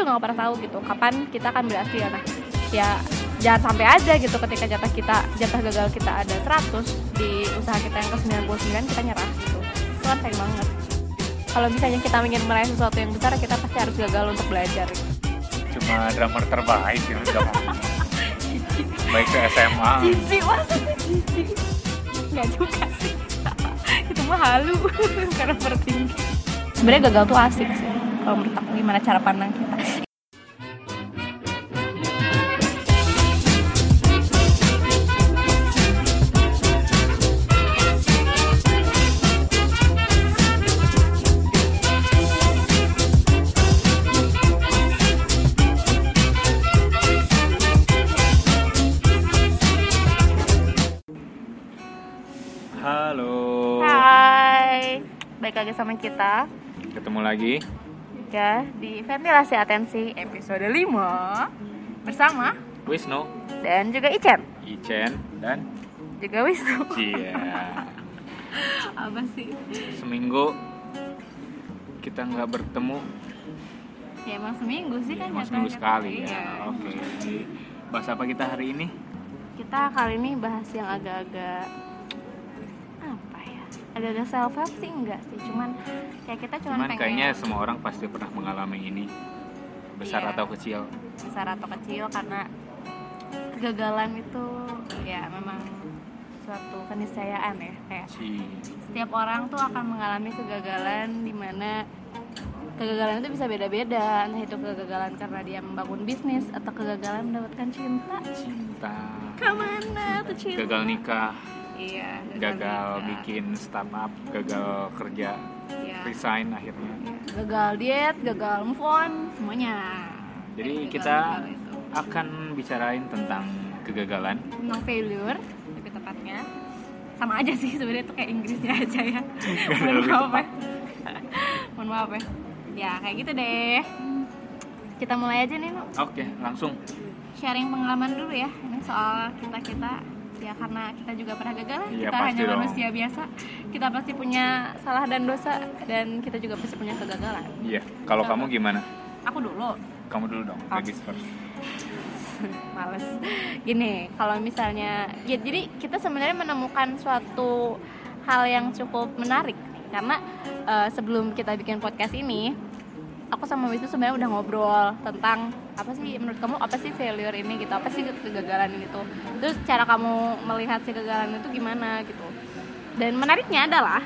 juga nggak pernah tahu gitu kapan kita akan berhasil nah ya jangan sampai aja gitu ketika jatah kita jatah gagal kita ada 100 di usaha kita yang ke 99 kita nyerah gitu. Itu kan sayang banget. Kalau misalnya kita ingin meraih sesuatu yang besar kita pasti harus gagal untuk belajar. Gitu. cuma drummer terbaik gitu udah baik ke SMA Cici, cici? Nggak juga sih. Itu mah halu Karena bertinggi. Sebenarnya gagal tuh asik sih Kalau menurut aku gimana cara pandang kita? Halo. Hai. Baik lagi sama kita. Ketemu lagi Ya di Ventilasi Atensi episode 5 Bersama Wisnu. Dan juga Icen Icen dan Juga Wisnu. Cia Apa sih? seminggu kita nggak bertemu. Ya emang seminggu sih kan Emang jatuhnya. seminggu sekali Iya. ya oke Jadi, bahas apa kita hari ini? Kita kali ini bahas yang agak-agak Agak-agak self help sih enggak sih, cuman kayak kita cuman, cuman pengen kayaknya semua orang pasti pernah mengalami ini. Besar Iya. atau kecil. Besar atau kecil karena kegagalan itu ya memang suatu keniscayaan ya. Kayak si. setiap orang tuh akan mengalami kegagalan di mana kegagalan itu bisa beda-beda. Entah itu kegagalan karena dia membangun bisnis atau kegagalan mendapatkan cinta. Cinta. Ke mana tuh cinta? gagal nikah iya gagal nikah. bikin startup gagal kerja Iya. resign akhirnya. Gagal diet gagal move on semuanya. Jadi Gagal- kita akan bicarain tentang kegagalan. Tentang failure lebih tepatnya. Sama aja sih sebenarnya itu kayak Inggrisnya aja ya. Mohon maaf ya. Mohon maaf ya. Ya kayak gitu deh. Kita mulai aja nih no oke langsung. Sharing pengalaman dulu ya. Ini soal kita kita ya karena kita juga pernah gagal lah. Iya, kita hanya dong. manusia biasa kita pasti punya salah dan dosa dan kita juga pasti punya kegagalan iya kalau Coba. kamu gimana aku dulu kamu dulu dong Oke. ladies first males gini kalau misalnya ya jadi kita sebenarnya menemukan suatu hal yang cukup menarik karena eh, sebelum kita bikin podcast ini aku sama Wisnu sebenarnya udah ngobrol tentang apa sih menurut kamu apa sih failure ini gitu apa sih kegagalan ini tuh? Terus cara kamu melihat si kegagalan itu gimana gitu. Dan menariknya adalah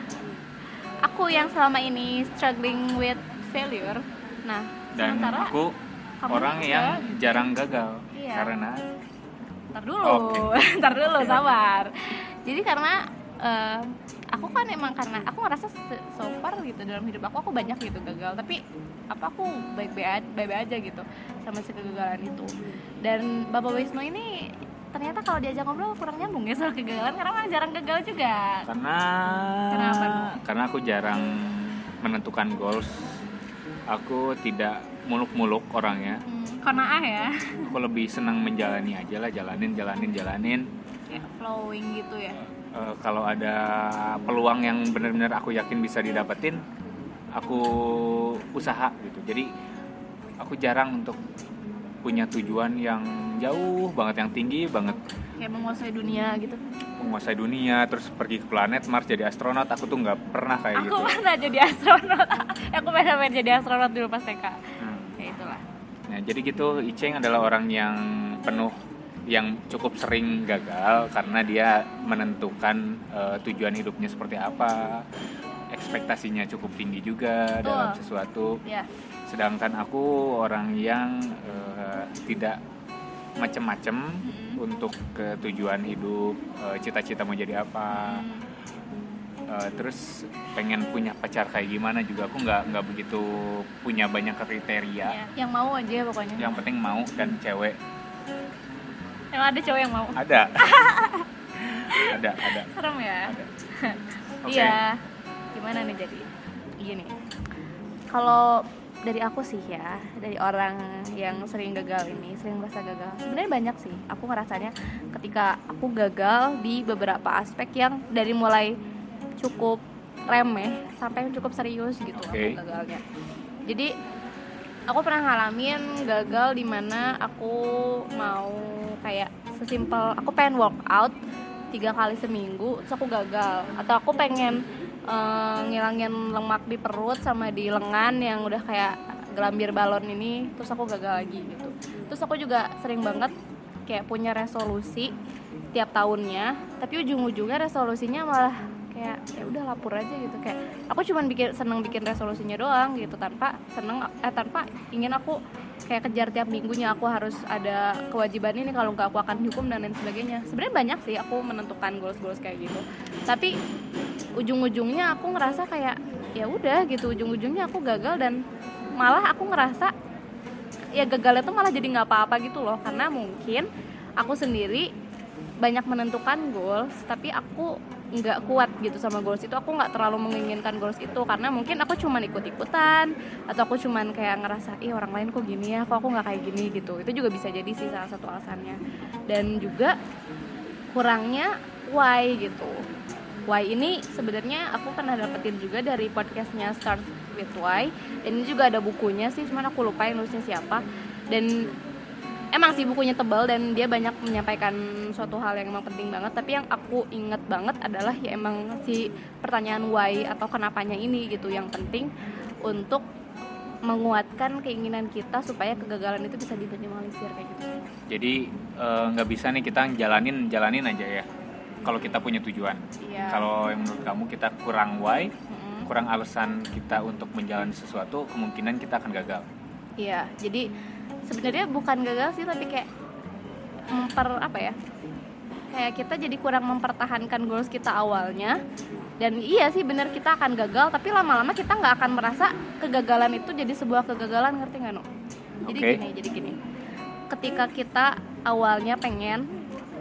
aku yang selama ini struggling with failure nah dan sementara aku kamu orang juga- yang jarang gagal Iya. karena ntar dulu ntar dulu sabar. Jadi karena eh, aku kan emang karena aku ngerasa so far gitu dalam hidup aku aku banyak gitu gagal. Tapi apa aku baik baik aja gitu sama si kegagalan itu. Dan bapak Wisnu ini ternyata kalau diajak ngobrol kurang nyambung ya soal kegagalan karena malah jarang gagal juga. Karena Kenapa, Nu? karena aku jarang menentukan goals. Aku tidak muluk-muluk orangnya. Hmm, karena ah ya. Aku lebih senang menjalani aja lah jalanin jalanin jalanin. Kayak flowing gitu ya Eh, kalau ada peluang yang benar-benar aku yakin bisa didapetin aku usaha gitu. Jadi aku jarang untuk punya tujuan yang jauh banget yang tinggi banget. Kayak menguasai dunia gitu. Menguasai dunia terus pergi ke planet Mars jadi astronot aku tuh nggak pernah kayak aku gitu. pernah jadi astronot. Aku pernah pengen jadi astronot dulu pas TK Hmm. ya itulah. Nah, jadi gitu Iceng adalah orang yang penuh yang cukup sering gagal karena dia menentukan eh, tujuan hidupnya seperti apa, ekspektasinya cukup tinggi juga Betul. dalam sesuatu. ya Sedangkan aku orang yang eh, tidak macem-macem Mm-mm. untuk ke tujuan hidup, eh, cita-cita mau jadi apa, Eh, terus pengen punya pacar kayak gimana juga aku nggak nggak begitu punya banyak kriteria. Ya, yang mau aja pokoknya Yang penting mau dan cewek emang ada cowok yang mau? Ada. Ada ada. Serem ya? Ada. Oke. iya. Gimana nih jadi? Gini. Kalau dari aku sih ya dari orang yang sering gagal ini sering merasa gagal sebenarnya banyak sih. Aku ngerasanya ketika aku gagal di beberapa aspek yang dari mulai cukup remeh sampai yang cukup serius gitu Oke. aku gagalnya. Jadi aku pernah ngalamin gagal di mana aku mau kayak sesimpel aku pengen workout tiga kali seminggu terus aku gagal. Atau aku pengen uh, ngilangin lemak di perut sama di lengan yang udah kayak gelambir balon ini terus aku gagal lagi gitu. Terus aku juga sering banget kayak punya resolusi tiap tahunnya tapi ujung-ujungnya resolusinya malah kayak ya udah lapor aja gitu. Kayak aku cuma bikin seneng bikin resolusinya doang gitu. Tanpa seneng eh tanpa ingin aku kayak kejar tiap minggunya aku harus ada kewajiban ini kalau nggak aku akan dihukum dan lain sebagainya. Sebenarnya banyak sih aku menentukan goals goals kayak gitu. Tapi ujung-ujungnya aku ngerasa kayak ya udah gitu ujung-ujungnya aku gagal dan malah aku ngerasa ya gagalnya tuh malah jadi nggak apa-apa gitu loh. Karena mungkin aku sendiri banyak menentukan goals tapi aku nggak kuat gitu sama goals itu aku nggak terlalu menginginkan goals itu. Karena mungkin aku cuman ikut-ikutan atau aku cuman kayak ngerasa ih orang lain kok gini ya kok aku nggak kayak gini gitu. Itu juga bisa jadi sih salah satu alasannya. Dan juga kurangnya why gitu. Why ini sebenarnya aku pernah dapetin juga dari podcastnya Start with Why. Dan ini juga ada bukunya sih cuman aku lupa yang nulisnya siapa. Dan emang sih bukunya tebal dan dia banyak menyampaikan suatu hal yang emang penting banget tapi yang aku inget banget adalah ya emang si pertanyaan why atau kenapanya ini gitu yang penting untuk menguatkan keinginan kita supaya kegagalan itu bisa diminimalisir kayak gitu jadi eh, nggak uh, bisa nih kita jalanin jalanin aja ya kalau kita punya tujuan iya. kalau yang menurut kamu kita kurang why mm-hmm. kurang alasan kita untuk menjalani sesuatu kemungkinan kita akan gagal iya jadi sebenarnya bukan gagal sih tapi kayak memper apa ya kayak kita jadi kurang mempertahankan goals kita awalnya. Dan iya sih bener kita akan gagal tapi lama-lama kita nggak akan merasa kegagalan itu jadi sebuah kegagalan ngerti nggak no jadi okay. gini jadi gini. Ketika kita awalnya pengen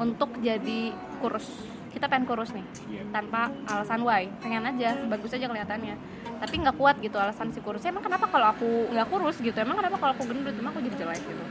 untuk jadi kurus kita pengen kurus nih yeah. tanpa alasan why. Pengen aja bagus aja kelihatannya. Tapi nggak kuat gitu alasan si kurusnya. Emang kenapa kalau aku nggak kurus gitu? Emang kenapa kalau aku gendut? Emang aku jadi jelek gitu.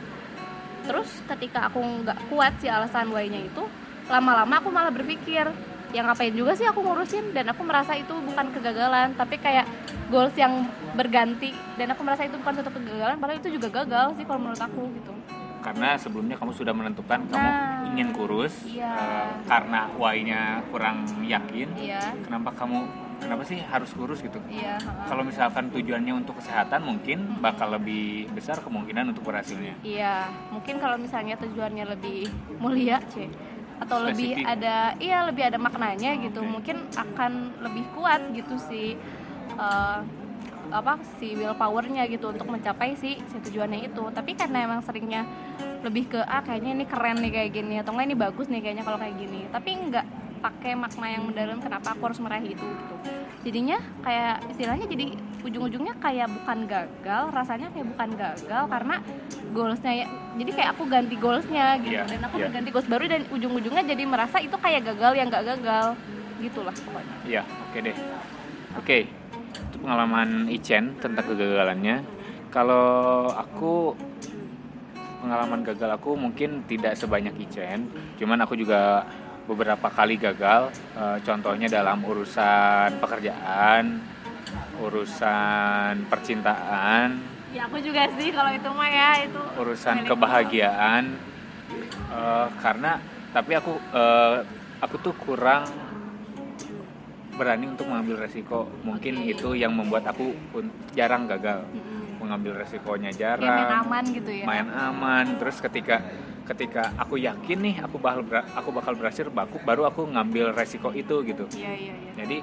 Terus ketika aku nggak kuat si alasan why-nya itu lama-lama aku malah berpikir yang ngapain juga sih aku ngurusin? Dan aku merasa itu bukan kegagalan tapi kayak goals yang berganti. Dan aku merasa itu bukan suatu kegagalan padahal itu juga gagal sih kalau menurut aku gitu karena sebelumnya kamu sudah menentukan kamu nah, ingin kurus iya. uh, karena why-nya kurang yakin iya. kenapa kamu kenapa sih harus kurus gitu iya, kalau misalkan tujuannya untuk kesehatan mungkin bakal lebih besar kemungkinan untuk berhasilnya iya mungkin kalau misalnya tujuannya lebih mulia c atau Spesifik. lebih ada iya lebih ada maknanya gitu mungkin akan lebih kuat gitu sih uh, apa si willpowernya gitu untuk mencapai si, si tujuannya itu. Tapi karena emang seringnya lebih ke ah kayaknya ini keren nih kayak gini atau enggak ini bagus nih kayaknya kalau kayak gini. Tapi enggak pakai makna yang mendalam kenapa aku harus meraih itu? Gitu. Jadinya kayak istilahnya jadi ujung-ujungnya kayak bukan gagal rasanya kayak bukan gagal karena goalsnya ya jadi kayak aku ganti goalsnya gitu. Yeah, dan aku yeah. ganti goals baru dan ujung-ujungnya jadi merasa itu kayak gagal yang gak gagal. Gitulah pokoknya. Iya yeah, oke okay deh. Oke. okay pengalaman Ichen tentang kegagalannya. Kalau aku pengalaman gagal aku mungkin tidak sebanyak Ichen cuman aku juga beberapa kali gagal. E, contohnya dalam urusan pekerjaan urusan percintaan. Ya aku juga sih kalau itu mah ya itu urusan kebahagiaan. E, karena tapi aku e, aku tuh kurang berani untuk mengambil resiko. Mungkin okay. itu yang membuat aku jarang gagal. Hmm. mengambil resikonya jarang. ya, main aman gitu ya. Main aman. Terus ketika ketika aku yakin nih aku bakal aku bakal berhasil baku baru aku ngambil resiko itu gitu. Ya, ya, ya. jadi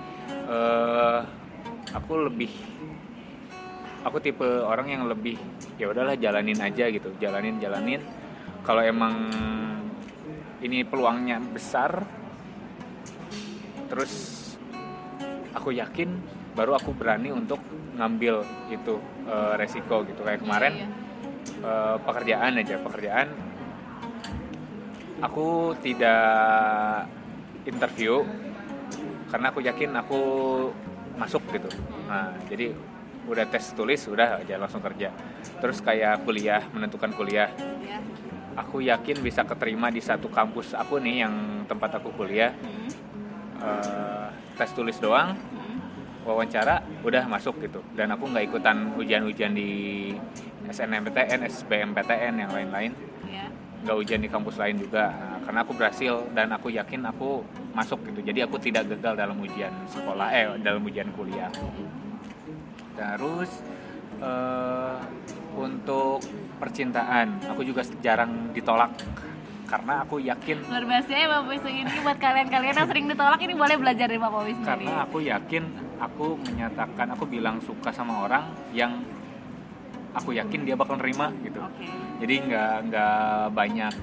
uh, aku lebih aku tipe orang yang lebih ya udahlah jalanin aja gitu. Jalanin jalanin. Kalau emang ini peluangnya besar terus aku yakin baru aku berani untuk ngambil itu uh, resiko gitu. Kayak kemarin. Uh, pekerjaan aja pekerjaan. Aku tidak interview karena aku yakin aku masuk gitu. Nah jadi udah tes tulis udah aja langsung kerja. Terus kayak kuliah menentukan kuliah. Iya. aku yakin bisa keterima di satu kampus aku nih yang tempat aku kuliah. Uh, tes tulis doang wawancara udah masuk gitu. Dan aku nggak ikutan ujian-ujian di SNMPTN, SBMPTN yang lain-lain. Ya nggak ujian di kampus lain juga. Nah, karena aku berhasil dan aku yakin aku masuk gitu. Jadi aku tidak gagal dalam ujian sekolah eh dalam ujian kuliah. Terus eh, untuk percintaan aku juga jarang ditolak karena aku yakin luar biasa ya Bapak Wisnu. Ini buat kalian-kalian yang sering ditolak ini boleh belajar dari Bapak Wisnu karena aku yakin aku menyatakan aku bilang suka sama orang yang aku yakin dia bakal nerima gitu. Oke. jadi nggak nggak banyak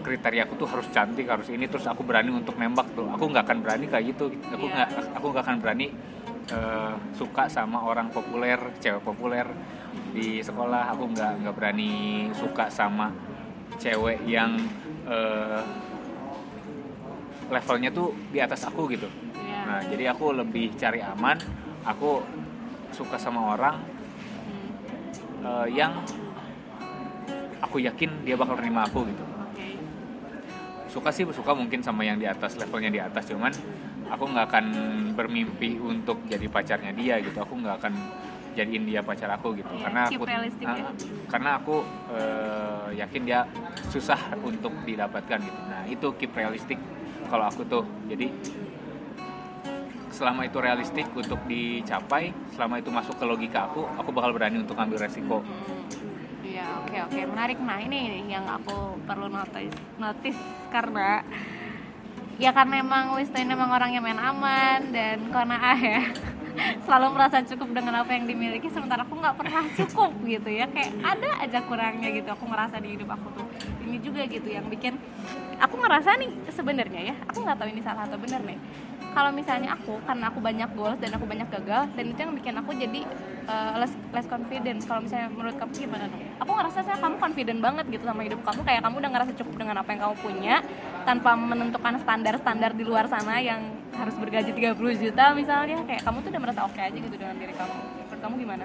kriteria aku tuh harus cantik harus ini terus aku berani untuk nembak tuh. Aku nggak akan berani kayak gitu. Aku Iya. nggak aku nggak akan berani eh, suka sama orang populer cewek populer di sekolah. Aku nggak nggak berani suka sama cewek yang eh, levelnya tuh di atas aku gitu. Iya. nah jadi aku lebih cari aman. Aku suka sama orang Hmm, eh, yang aku yakin dia bakal nerima aku gitu. Suka sih suka mungkin sama yang di atas levelnya di atas. Cuman aku nggak akan bermimpi untuk jadi pacarnya dia gitu. Aku nggak akan jadiin dia pacar aku gitu. Iya, karena aku realistic ya. Karena aku eh, yakin dia susah untuk didapatkan gitu. Nah itu keep realistic kalau aku tuh. Jadi selama itu realistik untuk dicapai selama itu masuk ke logika aku aku bakal berani untuk ambil resiko. Iya, oke oke, menarik. Nah ini yang aku perlu notice, notice karena ya karena emang Wisnu ini emang orang yang main aman dan kona'ah ya selalu merasa cukup dengan apa yang dimiliki sementara aku nggak pernah cukup gitu ya. Kayak ada aja kurangnya gitu aku ngerasa di hidup aku tuh ini juga gitu yang bikin aku ngerasa nih sebenarnya ya aku nggak tahu ini salah atau benar nih. Kalau misalnya aku karena aku banyak goals dan aku banyak gagal dan itu yang bikin aku jadi uh, less, less confident. Kalau misalnya menurut kamu gimana dong aku ngerasa saya kamu confident banget gitu sama hidup kamu kayak kamu udah ngerasa cukup dengan apa yang kamu punya tanpa menentukan standar-standar di luar sana yang harus bergaji 30 juta misalnya kayak kamu tuh udah merasa oke aja gitu dengan diri kamu. Menurut kamu gimana?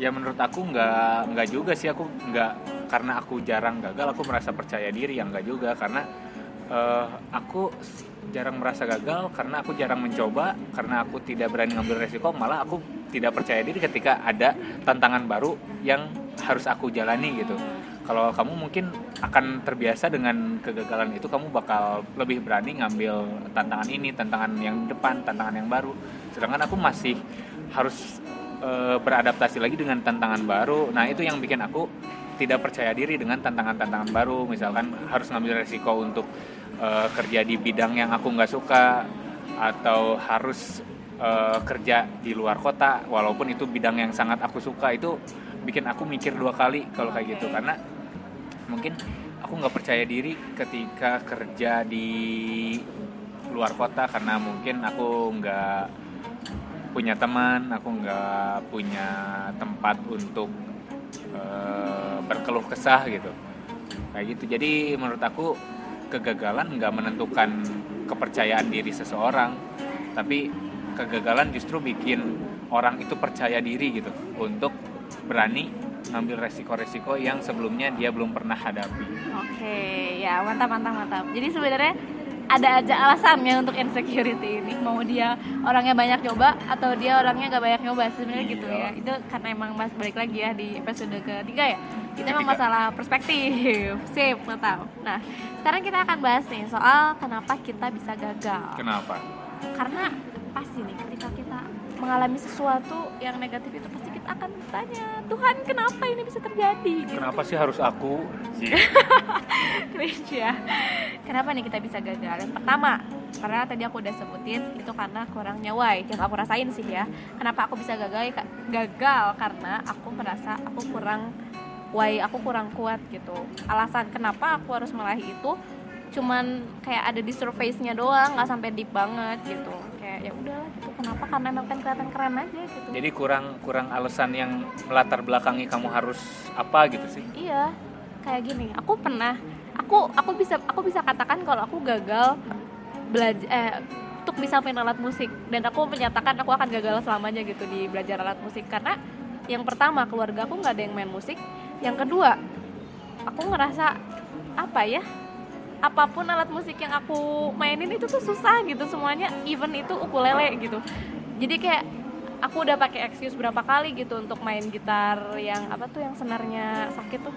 Ya menurut aku nggak nggak juga sih. Aku nggak karena aku jarang gagal aku merasa percaya diri yang nggak juga. Karena eh, aku jarang merasa gagal karena aku jarang mencoba karena aku tidak berani ngambil resiko malah aku tidak percaya diri ketika ada tantangan baru yang harus aku jalani gitu kalau kamu mungkin akan terbiasa dengan kegagalan itu kamu bakal lebih berani ngambil tantangan ini tantangan yang depan tantangan yang baru. Sedangkan aku masih harus eh, beradaptasi lagi dengan tantangan baru. Nah itu yang bikin aku tidak percaya diri dengan tantangan-tantangan baru. Misalkan harus ngambil resiko untuk eh, kerja di bidang yang aku nggak suka atau harus eh, kerja di luar kota walaupun itu bidang yang sangat aku suka. Itu bikin aku mikir dua kali kalau kayak gitu. Karena mungkin aku nggak percaya diri ketika kerja di luar kota karena mungkin aku nggak punya teman aku nggak punya tempat untuk eh, berkeluh kesah gitu. Kayak gitu. Jadi menurut aku kegagalan nggak menentukan kepercayaan diri seseorang tapi kegagalan justru bikin orang itu percaya diri gitu untuk berani ngambil resiko-resiko yang sebelumnya dia belum pernah hadapi Oke, ya mantap mantap mantap. Jadi sebenarnya ada aja alasannya untuk insecurity ini. Mau dia orangnya banyak coba atau dia orangnya gak banyak nyoba sebenarnya gitu Iya. ya. Itu karena emang mas balik lagi ya di episode ketiga ya. Itu emang Ketiga. masalah perspektif. Sip, mantap. Nah, sekarang kita akan bahas nih soal kenapa kita bisa gagal. kenapa Karena pasti nih ketika kita mengalami sesuatu yang negatif itu kita akan tanya Tuhan kenapa ini bisa terjadi? Gitu. kenapa sih harus aku? Ya. Kenapa nih kita bisa gagal? Yang pertama karena tadi aku udah sebutin itu karena kurangnya why yang aku rasain sih ya. Kenapa aku bisa gagal gagal karena aku merasa aku kurang why aku kurang kuat gitu. Alasan kenapa aku harus meraih itu cuman kayak ada di surface-nya doang nggak sampai deep banget gitu. Kayak ya udahlah kenapa? Karena emang pengen kelihatan keren aja gitu. Jadi kurang kurang alasan yang melatar belakangi kamu harus apa gitu sih? Iya, kayak gini. Aku pernah, aku aku bisa aku bisa katakan kalau aku gagal belajar eh, untuk bisa main alat musik. Dan aku menyatakan aku akan gagal selamanya gitu di belajar alat musik. Karena yang pertama keluarga aku nggak ada yang main musik, yang kedua aku ngerasa apa ya apa pun alat musik yang aku mainin itu tuh susah gitu semuanya even itu ukulele gitu jadi kayak aku udah pakai excuse berapa kali gitu untuk main gitar yang apa tuh yang senarnya sakit tuh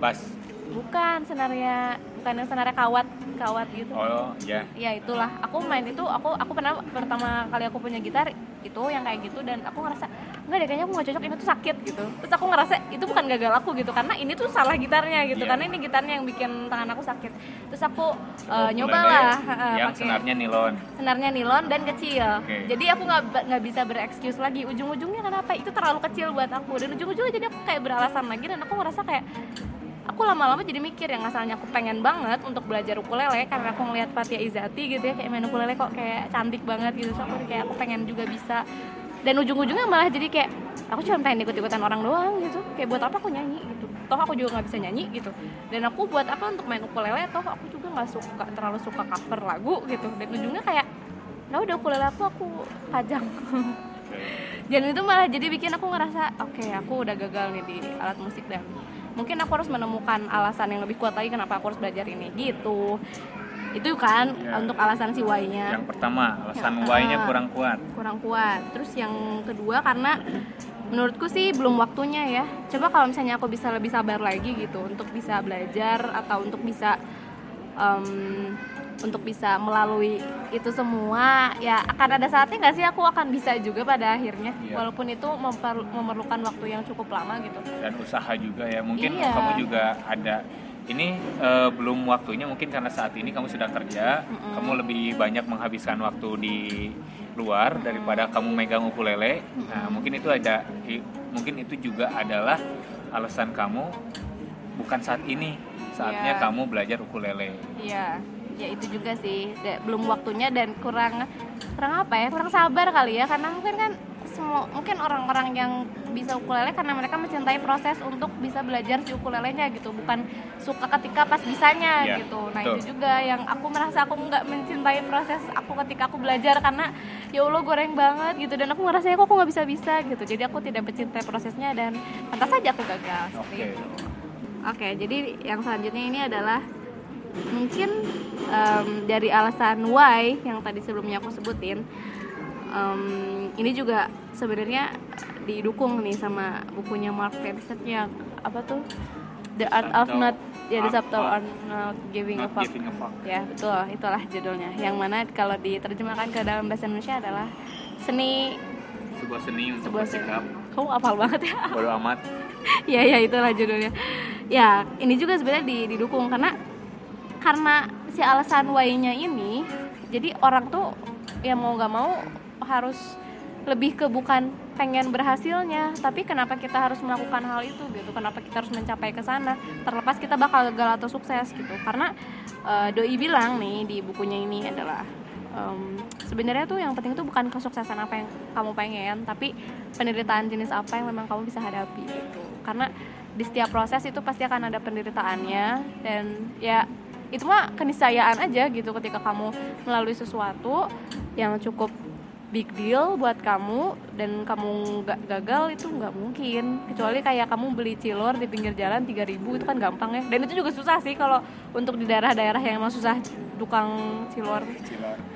Bas. Bukan senarnya bukan yang senarnya kawat kawat gitu. Oh, ya. ya itulah. Aku main itu aku aku pernah pertama kali aku punya gitar itu yang kayak gitu dan aku ngerasa enggak deh kayaknya aku nggak cocok ini tuh sakit gitu. Terus aku ngerasa itu bukan gagal aku gitu karena ini tuh salah gitarnya gitu. Iya. karena ini gitarnya yang bikin tangan aku sakit. Terus aku uh, Ukulele nyobalah uh, Yang pakai senarnya nilon. senarnya nilon dan kecil. Oke. jadi aku nggak nggak bisa berekskuse lagi. Ujung-ujungnya kenapa? Itu terlalu kecil buat aku. Dan ujung-ujungnya jadi aku kayak beralasan lagi dan aku ngerasa kayak aku lama-lama jadi mikir yang asalnya aku pengen banget untuk belajar ukulele karena aku ngeliat Fatia Izati gitu ya kayak main ukulele kok kayak cantik banget gitu. So aku kayak aku pengen juga bisa. Dan ujung-ujungnya malah jadi kayak aku cuma pengen ikut-ikutan orang doang gitu. Kayak buat apa aku nyanyi gitu. Toh aku juga nggak bisa nyanyi gitu. Dan aku buat apa untuk main ukulele? Toh aku juga nggak suka terlalu suka cover lagu gitu. Dan ujungnya kayak nah udah ukulele aku aku pajang. Dan itu malah jadi bikin aku ngerasa oke aku udah gagal nih di alat musik dan mungkin aku harus menemukan alasan yang lebih kuat lagi kenapa aku harus belajar ini. Gitu. Itu kan Ya. untuk alasan si Y-nya. Yang pertama, alasan Yang- Y-nya kurang kuat. kurang kuat. Terus yang kedua karena menurutku sih belum waktunya ya. Coba kalau misalnya aku bisa lebih sabar lagi gitu untuk bisa belajar atau untuk bisa em, untuk bisa melalui itu semua ya akan ada saatnya nggak sih aku akan bisa juga pada akhirnya Iya. walaupun itu memerlukan waktu yang cukup lama gitu dan usaha juga ya mungkin Iya. kamu juga ada ini eh, belum waktunya mungkin karena saat ini kamu sudah kerja Mm-mm. kamu lebih banyak menghabiskan waktu di luar daripada kamu megang ukulele nah mungkin itu ada mungkin itu juga adalah alasan kamu bukan saat ini saatnya Iya. kamu belajar ukulele Iya, ya itu juga sih. Belum waktunya dan kurang kurang apa ya? Kurang sabar kali ya karena mungkin kan semua mungkin orang-orang yang bisa ukulele karena mereka mencintai proses untuk bisa belajar si ukulelenya gitu, bukan suka ketika pas bisanya Iya, gitu. Nah, betul. itu juga yang aku merasa aku nggak mencintai proses aku ketika aku belajar karena ya Allah goreng banget gitu dan aku ngerasa aku nggak bisa-bisa gitu. Jadi aku tidak mencintai prosesnya dan pantas saja aku gagal seperti Oke. itu. Oke, jadi yang selanjutnya ini adalah mungkin em, dari alasan why yang tadi sebelumnya aku sebutin, em, ini juga sebenarnya didukung nih sama bukunya Mark Manson yang apa tuh The Art of Subtle Not ya The Art of Not Giving a not Fuck. giving a fuck Ya betul, itulah judulnya. Yang mana kalau diterjemahkan ke dalam bahasa Indonesia adalah seni sebuah seni untuk sebuah seni. bersikap Kamu apal banget ya? bodo amat ya ya itulah judulnya ya ini juga sebenarnya di- didukung karena karena si alasan why-nya ini jadi orang tuh ya mau nggak mau harus lebih ke bukan pengen berhasilnya tapi kenapa kita harus melakukan hal itu gitu? Kenapa kita harus mencapai ke sana? Terlepas kita bakal gagal atau sukses gitu. Karena eh, doi bilang nih di bukunya ini adalah em, sebenarnya tuh yang penting tuh bukan kesuksesan apa yang kamu pengen tapi penderitaan jenis apa yang memang kamu bisa hadapi gitu. Karena di setiap proses itu pasti akan ada penderitaannya dan ya itu mah keniscayaan aja gitu ketika kamu melalui sesuatu yang cukup big deal buat kamu dan kamu nggak gagal itu nggak mungkin kecuali kayak kamu beli cilor di pinggir jalan 3000 itu kan gampang ya dan itu juga susah sih kalau untuk di daerah-daerah yang emang susah tukang cilor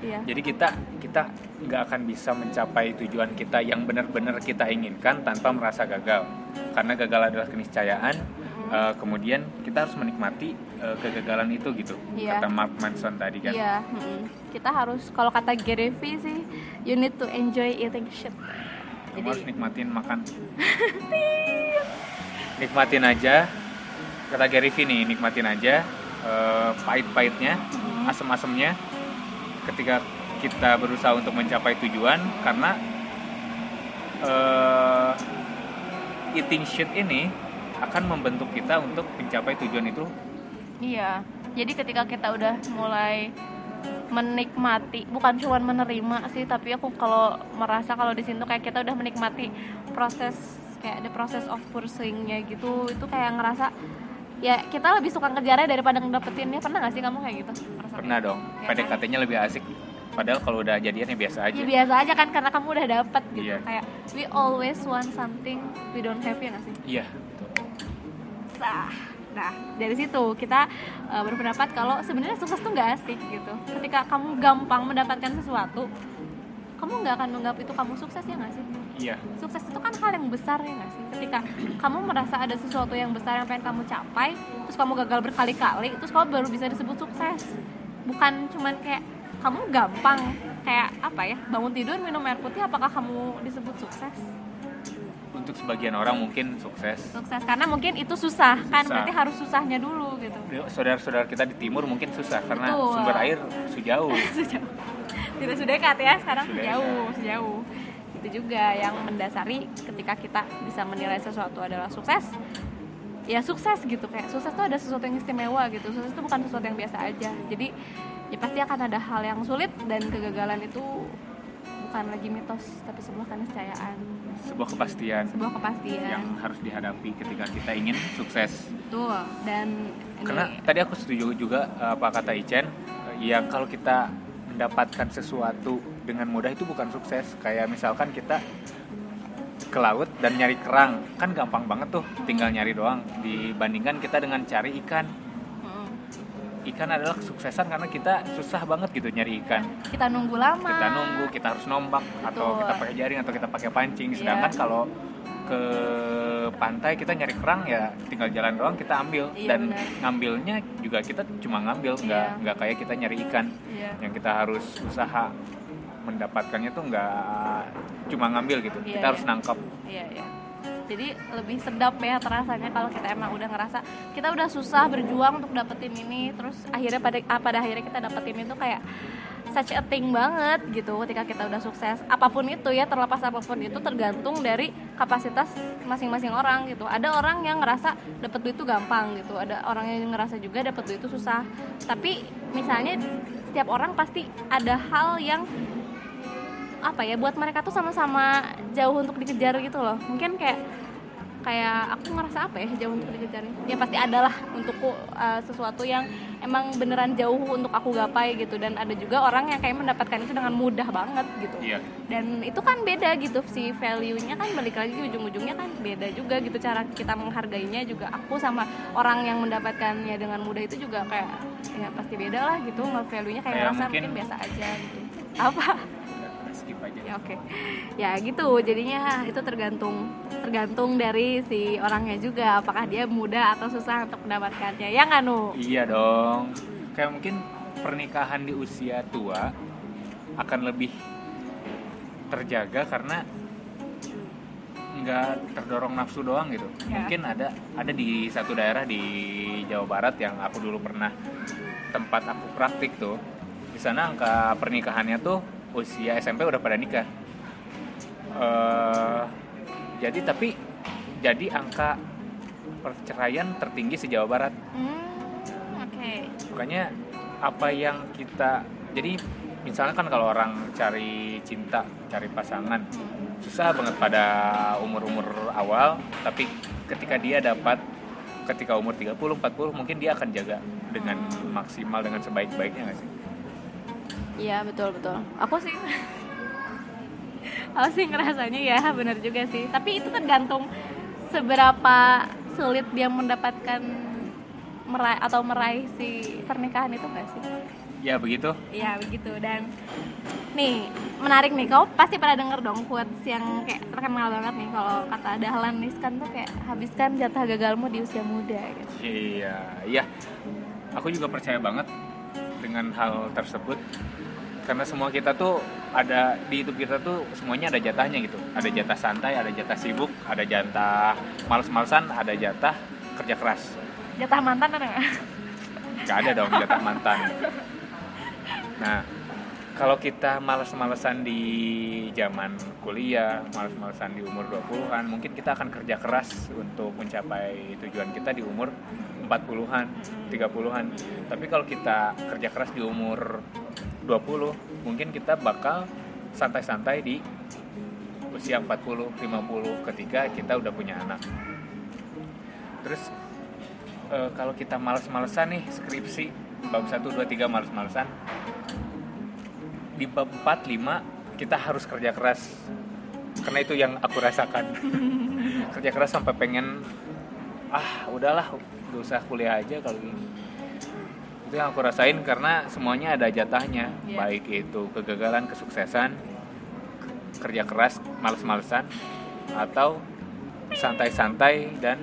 iya Jadi kita kita nggak akan bisa mencapai tujuan kita yang benar-benar kita inginkan tanpa merasa gagal. Karena gagal adalah keniscayaan. Eh, kemudian kita harus menikmati eh, kegagalan itu gitu. Iya. Kata Mark Manson tadi kan. Iya, mm-mm. kita harus kalau kata Gary Vee sih, you need to enjoy eating shit. Kamu harus Jadi nikmatin makan. nikmatin aja. Kata Gary Vee nih, nikmatin aja eh, pahit-pahitnya, asem-asemnya. Ketika kita berusaha untuk mencapai tujuan, karena eh, eating shit ini akan membentuk kita untuk mencapai tujuan itu. iya. Jadi ketika kita udah mulai menikmati, bukan cuma menerima sih, tapi aku kalau merasa kalau di sini tuh kayak kita udah menikmati proses kayak the process of pursuingnya gitu, itu kayak ngerasa ya kita lebih suka ngejarnya daripada ngedapetinnya pernah gak sih kamu kayak gitu Ngerasa Pernah kayak- dong. Ya kan? PDKT-nya lebih asik. Padahal kalau udah jadian ya biasa aja. Ya biasa aja kan karena kamu udah dapet gitu Iya. kayak we always want something we don't have ya gak sih Iya. betul. Sah. Nah, dari situ kita uh, berpendapat kalau sebenarnya sukses tuh nggak asik gitu. Ketika kamu gampang mendapatkan sesuatu, kamu nggak akan menganggap itu kamu sukses ya nggak sih iya sukses itu kan hal yang besar ya nggak sih ketika kamu merasa ada sesuatu yang besar yang pengen kamu capai terus kamu gagal berkali-kali terus kamu baru bisa disebut sukses bukan cuman kayak kamu gampang kayak apa ya bangun tidur minum air putih apakah kamu disebut sukses untuk sebagian orang mungkin sukses. Sukses karena mungkin itu susah, kan Susah. berarti harus susahnya dulu gitu. Saudara-saudara kita di timur mungkin susah karena Betul. sumber air sejauh. Sejauh. Tidak sudah dekat ya sekarang Sudah sejauh sejauh. Itu juga yang mendasari ketika kita bisa menilai sesuatu adalah sukses. Ya sukses gitu. Kayak sukses itu ada sesuatu yang istimewa gitu. Sukses itu bukan sesuatu yang biasa aja. Jadi ya pasti akan ada hal yang sulit dan kegagalan itu bukan lagi mitos tapi sebuah keniscayaan. Sebuah kepastian sebuah kepastian. yang harus dihadapi ketika kita ingin sukses. Betul. Dan ini- karena tadi aku setuju juga eh, apa kata Ichen ya kalau kita mendapatkan sesuatu dengan mudah itu bukan sukses. Kayak misalkan kita ke laut dan nyari kerang. Kan gampang banget tuh tinggal nyari doang. Dibandingkan kita dengan cari ikan. Ikan adalah kesuksesan karena kita susah banget gitu nyari ikan kita nunggu lama kita nunggu kita harus nombak atau Betul. kita pakai jaring atau kita pakai pancing Iya. sedangkan kalau ke pantai kita nyari kerang ya tinggal jalan doang kita ambil Iya, dan benar. ngambilnya juga kita cuma ngambil nggak Iya. nggak kayak kita nyari ikan Iya. yang kita harus usaha mendapatkannya tuh nggak cuma ngambil gitu Iya, kita harus iya. nangkap Iya, iya. Jadi lebih sedap ya terasanya kalau kita emang udah ngerasa kita udah susah berjuang untuk dapetin ini, terus akhirnya pada ah, pada akhirnya kita dapetin itu kayak such a thing banget gitu ketika kita udah sukses. Apa pun itu ya, terlepas apa pun itu tergantung dari kapasitas masing-masing orang gitu. Ada orang yang ngerasa dapet duit itu gampang gitu, ada orang yang ngerasa juga dapet duit itu susah. Tapi misalnya setiap orang pasti ada hal yang apa ya buat mereka tuh sama-sama jauh untuk dikejar gitu loh. Mungkin kayak kayak aku ngerasa apa ya jauh untuk dikejar ya pasti adalah untukku uh, sesuatu yang emang beneran jauh untuk aku gapai gitu. Dan ada juga orang yang kayak mendapatkan itu dengan mudah banget gitu. Iya. Dan itu kan beda gitu si value-nya kan balik lagi ujung-ujungnya kan beda juga gitu. Cara kita menghargainya juga aku sama orang yang mendapatkannya dengan mudah itu juga kayak ya pasti beda lah gitu. Nge-value-nya kayak Kayak ngerasa mungkin- mungkin biasa aja gitu. Apa skip aja ya oke ya gitu jadinya itu tergantung tergantung dari si orangnya juga apakah dia mudah atau susah untuk mendapatkannya ya nggak nu Iya dong. Kayak mungkin pernikahan di usia tua akan lebih terjaga karena nggak terdorong nafsu doang gitu. Ya. Mungkin ada ada di satu daerah di Jawa Barat yang aku dulu pernah tempat aku praktik tuh. Di sana angka pernikahannya tuh usia SMP udah pada nikah. Eh, jadi tapi jadi angka perceraian tertinggi se Jawa Barat. Hmm, oke. Makanya apa yang kita jadi misalnya kan kalau orang cari cinta cari pasangan susah banget pada umur-umur awal tapi ketika dia dapat ketika umur 30 40 mungkin dia akan jaga dengan maksimal dengan sebaik-baiknya nggak sih iya betul betul. Aku sih aku sih ngerasanya ya benar juga sih. Tapi itu tergantung seberapa sulit dia mendapatkan meraih atau meraih si pernikahan itu nggak sih? Ya begitu. Iya begitu. Dan nih menarik nih. Kau pasti pada denger dong quotes yang kayak terkenal banget nih. Kalau kata Dahlan Niskan tuh kayak habiskan jatah gagalmu di usia muda gitu. Iya, iya. Aku juga percaya banget dengan hal tersebut. Karena semua kita tuh ada di hidup kita tuh semuanya ada jatahnya gitu. Ada jatah santai, ada jatah sibuk, ada jatah males-malesan, ada jatah kerja keras. Jatah mantan ada nggak? Gak ada dong jatah mantan. Nah, kalau kita males-malesan di zaman kuliah, males-malesan di umur 20-an, mungkin kita akan kerja keras untuk mencapai tujuan kita di umur 40-an, 30-an. Tapi kalau kita kerja keras di umur 20, mungkin kita bakal santai-santai di usia 40, 50 ketika kita udah punya anak. Terus eh, kalau kita males-malesan nih skripsi bab 1 2 3 males-malesan di bab 4 5 kita harus kerja keras. Karena itu yang aku rasakan. Kerja keras sampai pengen ah udahlah gak usah kuliah aja kalau ini itu yang aku rasain karena semuanya ada jatahnya. Iya. baik itu kegagalan kesuksesan kerja keras males-malesan atau santai-santai dan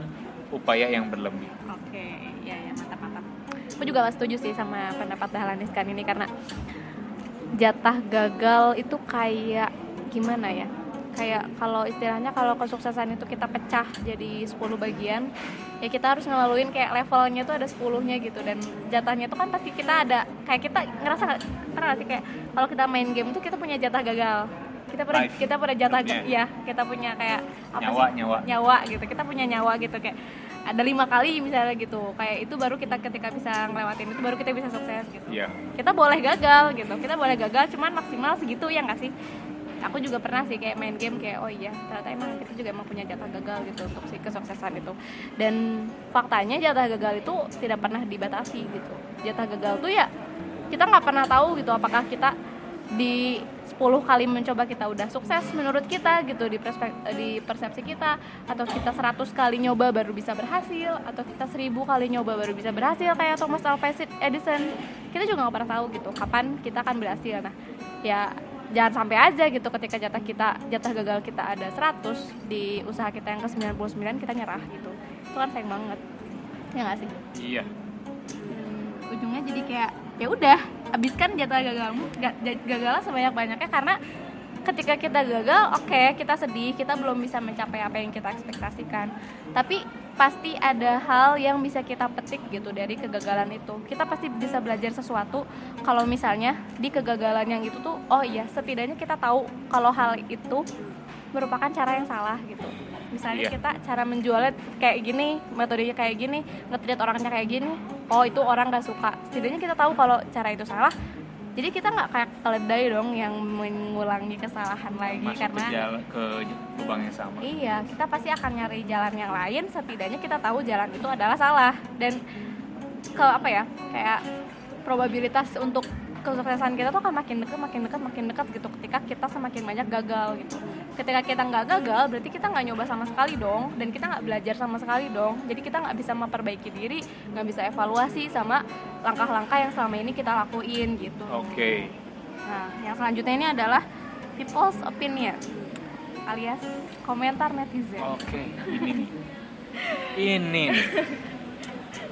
upaya yang berlebih. Oke ya ya mantap mantap. Aku juga gak setuju sih sama pendapat Dahlan Iskan ini karena jatah gagal itu kayak gimana ya? Kayak kalau istilahnya kalau kesuksesan itu kita pecah jadi 10 bagian ya kita harus ngelaluin kayak levelnya tuh ada 10 nya gitu. Dan jatahnya itu kan pasti kita ada kayak kita ngerasa pernah sih kayak kalau kita main game tuh kita punya jatah gagal? Kita Life. kita punya jatah Yeah. ya kita punya kayak apa nyawa sih nyawa. Nyawa gitu kita punya nyawa gitu kayak ada lima kali misalnya gitu. Kayak itu baru kita ketika bisa ngelewatin itu baru kita bisa sukses gitu. Iya. Kita boleh gagal gitu. Kita boleh gagal cuman maksimal segitu ya nggak sih? Aku juga pernah sih kayak main game kayak oh iya ternyata emang kita juga emang punya jatah gagal gitu untuk si kesuksesan itu. Dan faktanya jatah gagal itu tidak pernah dibatasi gitu. Jatah gagal tuh ya kita nggak pernah tahu gitu apakah kita di 10 kali mencoba kita udah sukses menurut kita gitu di perspek- di persepsi kita. Atau kita 100 kali nyoba baru bisa berhasil atau kita 1000 kali nyoba baru bisa berhasil kayak Thomas Alva Edison. Kita juga nggak pernah tahu gitu kapan kita akan berhasil. Nah ya jangan sampai aja gitu ketika jatah kita jatah gagal kita ada 100 di usaha kita yang ke 99 kita nyerah gitu. Itu kan sayang banget. Ya nggak sih? Iya. Hmm, ujungnya jadi kayak ya udah habiskan jatah gagalmu ga- ja- gagalnya sebanyak banyaknya karena ketika kita gagal oke kita sedih kita belum bisa mencapai apa yang kita ekspektasikan. Tapi pasti ada hal yang bisa kita petik gitu dari kegagalan itu. Kita pasti bisa belajar sesuatu kalau misalnya di kegagalan yang itu tuh oh iya setidaknya kita tahu kalau hal itu merupakan cara yang salah gitu. Misalnya Iya. kita cara menjualnya kayak gini metodenya kayak gini nge-treat orangnya kayak gini oh itu orang gak suka. Setidaknya kita tahu kalau cara itu salah. Jadi kita nggak kayak keledai dong yang mengulangi kesalahan lagi masuk karena ke jalan ke lubang yang sama. Iya kita pasti akan nyari jalan yang lain. Setidaknya kita tahu jalan itu adalah salah. Dan ke apa ya kayak probabilitas untuk kesuksesan kita tuh akan makin dekat makin dekat makin dekat gitu. Ketika kita semakin banyak gagal gitu. Ketika kita nggak gagal berarti kita nggak nyoba sama sekali dong. Dan kita nggak belajar sama sekali dong. Jadi kita nggak bisa memperbaiki diri nggak bisa evaluasi sama langkah-langkah yang selama ini kita lakuin gitu. Oke. Nah, yang selanjutnya ini adalah people's opinion alias komentar netizen. oke ini nih. Ini nih.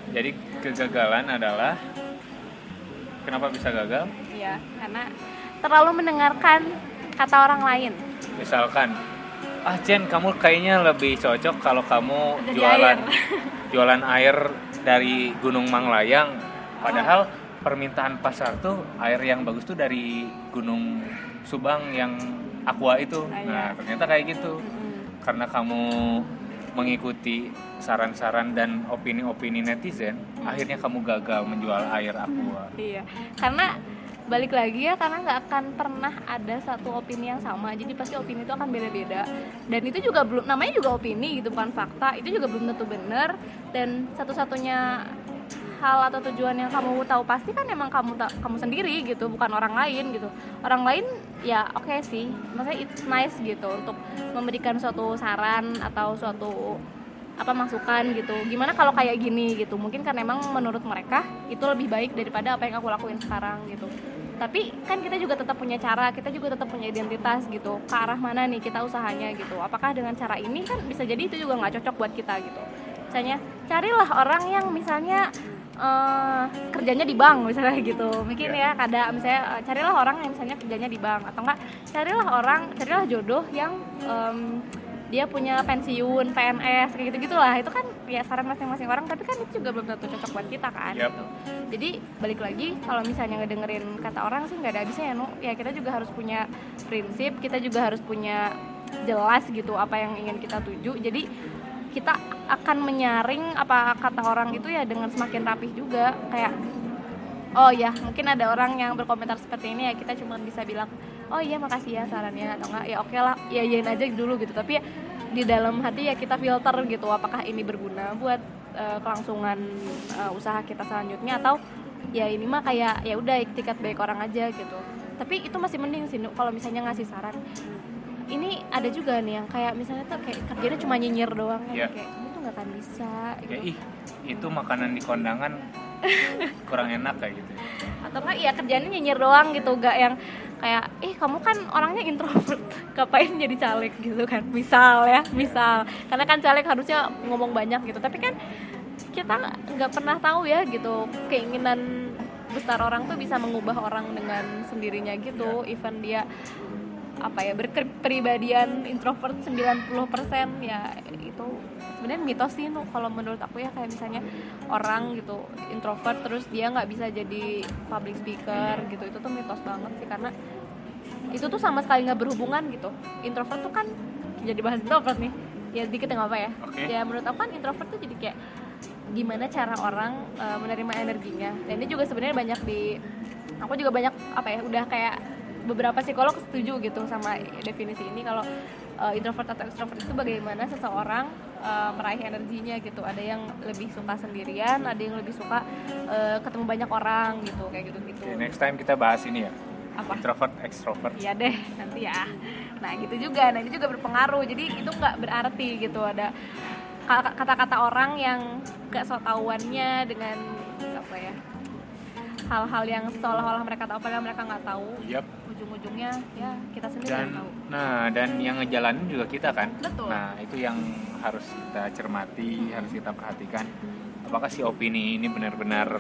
Jadi kegagalan adalah kenapa bisa gagal Iya, karena terlalu mendengarkan kata orang lain. misalkan ah Jen kamu kayaknya lebih cocok kalau kamu Jadi jualan air. jualan air dari Gunung Manglayang padahal permintaan pasar tuh air yang bagus tuh dari Gunung Subang yang aqua itu nah iya. ternyata kayak gitu karena kamu mengikuti saran-saran dan opini-opini netizen akhirnya kamu gagal menjual air aqua Iya, karena balik lagi ya karena nggak akan pernah ada satu opini yang sama. Jadi pasti opini itu akan beda-beda. Dan itu juga belum namanya juga opini gitu bukan fakta. Itu juga belum tentu benar dan satu-satunya hal atau tujuan yang kamu tahu pasti kan emang kamu kamu sendiri gitu bukan orang lain gitu. Orang lain ya oke sih. Maksudnya it's nice gitu untuk memberikan suatu saran atau suatu apa masukan gitu. Gimana kalau kayak gini gitu? Mungkin kan emang menurut mereka itu lebih baik daripada apa yang aku lakuin sekarang gitu. Tapi kan kita juga tetap punya cara kita juga tetap punya identitas gitu. Ke arah mana nih kita usahanya gitu? Apakah dengan cara ini kan bisa jadi itu juga nggak cocok buat kita gitu? Misalnya carilah orang yang misalnya eh, kerjanya di bank misalnya gitu mungkin Iya. ya kada misalnya eh, carilah orang yang misalnya kerjanya di bank atau enggak carilah orang carilah jodoh yang em, dia punya pensiun PNS kayak gitu gitulah itu kan ya saran masing-masing orang tapi kan itu juga belum tentu cocok buat kita kan Yap. gitu. jadi balik lagi kalau misalnya ngedengerin kata orang sih nggak ada habisnya ya nu ya kita juga harus punya prinsip kita juga harus punya jelas gitu apa yang ingin kita tuju jadi kita akan menyaring apa kata orang itu ya dengan semakin rapih juga kayak oh ya mungkin ada orang yang berkomentar seperti ini ya kita cuma bisa bilang oh iya makasih ya sarannya atau enggak ya oke lah ya iyain aja dulu gitu tapi ya di dalam hati ya kita filter gitu apakah ini berguna buat eh, kelangsungan eh, usaha kita selanjutnya atau ya ini mah kayak ya udah tiket baik orang aja gitu. Tapi itu masih mending sih kalau misalnya ngasih saran ini ada juga nih yang kayak misalnya tuh kayak kerjanya cuma nyinyir doang ya Iya. kayak kamu tuh nggak akan bisa gitu. kayak ih itu makanan di kondangan kurang enak kayak gitu. Atau enggak ya kerjanya nyinyir doang gitu gak yang kayak ih kamu kan orangnya introvert ngapain jadi caleg? gitu kan. Misal ya misal. Karena kan caleg harusnya ngomong banyak gitu. Tapi kan kita nggak pernah tahu ya gitu keinginan besar orang tuh bisa mengubah orang dengan sendirinya gitu. Even dia apa ya berkepribadian introvert 90% ya itu sebenarnya mitos sih kalau menurut aku ya kayak misalnya orang gitu introvert terus dia nggak bisa jadi public speaker gitu itu tuh mitos banget sih karena itu tuh sama sekali nggak berhubungan gitu. Introvert tuh kan jadi bahas introvert nih. Ya dikit nggak apa ya. Oke. ya menurut aku kan introvert tuh jadi kayak gimana cara orang uh, menerima energinya. Dan ini juga sebenarnya banyak di aku juga banyak apa ya udah kayak beberapa psikolog setuju gitu sama definisi ini kalau uh, introvert atau extrovert itu bagaimana seseorang uh, meraih energinya gitu ada yang lebih suka sendirian ada yang lebih suka uh, ketemu banyak orang gitu kayak gitu gitu Oke, next time kita bahas ini ya apa introvert extrovert Iya deh nanti ya. Nah gitu juga, nah ini juga berpengaruh. Jadi itu nggak berarti gitu ada ka- kata-kata orang yang gak so tauannya dengan apa ya hal-hal yang seolah-olah mereka tahu padahal mereka nggak tahu. Yap. Ujung-ujungnya ya kita sendiri dan yang tahu. nah dan yang ngejalanin juga kita kan Betul. nah itu yang harus kita cermati harus kita perhatikan apakah si opini ini benar-benar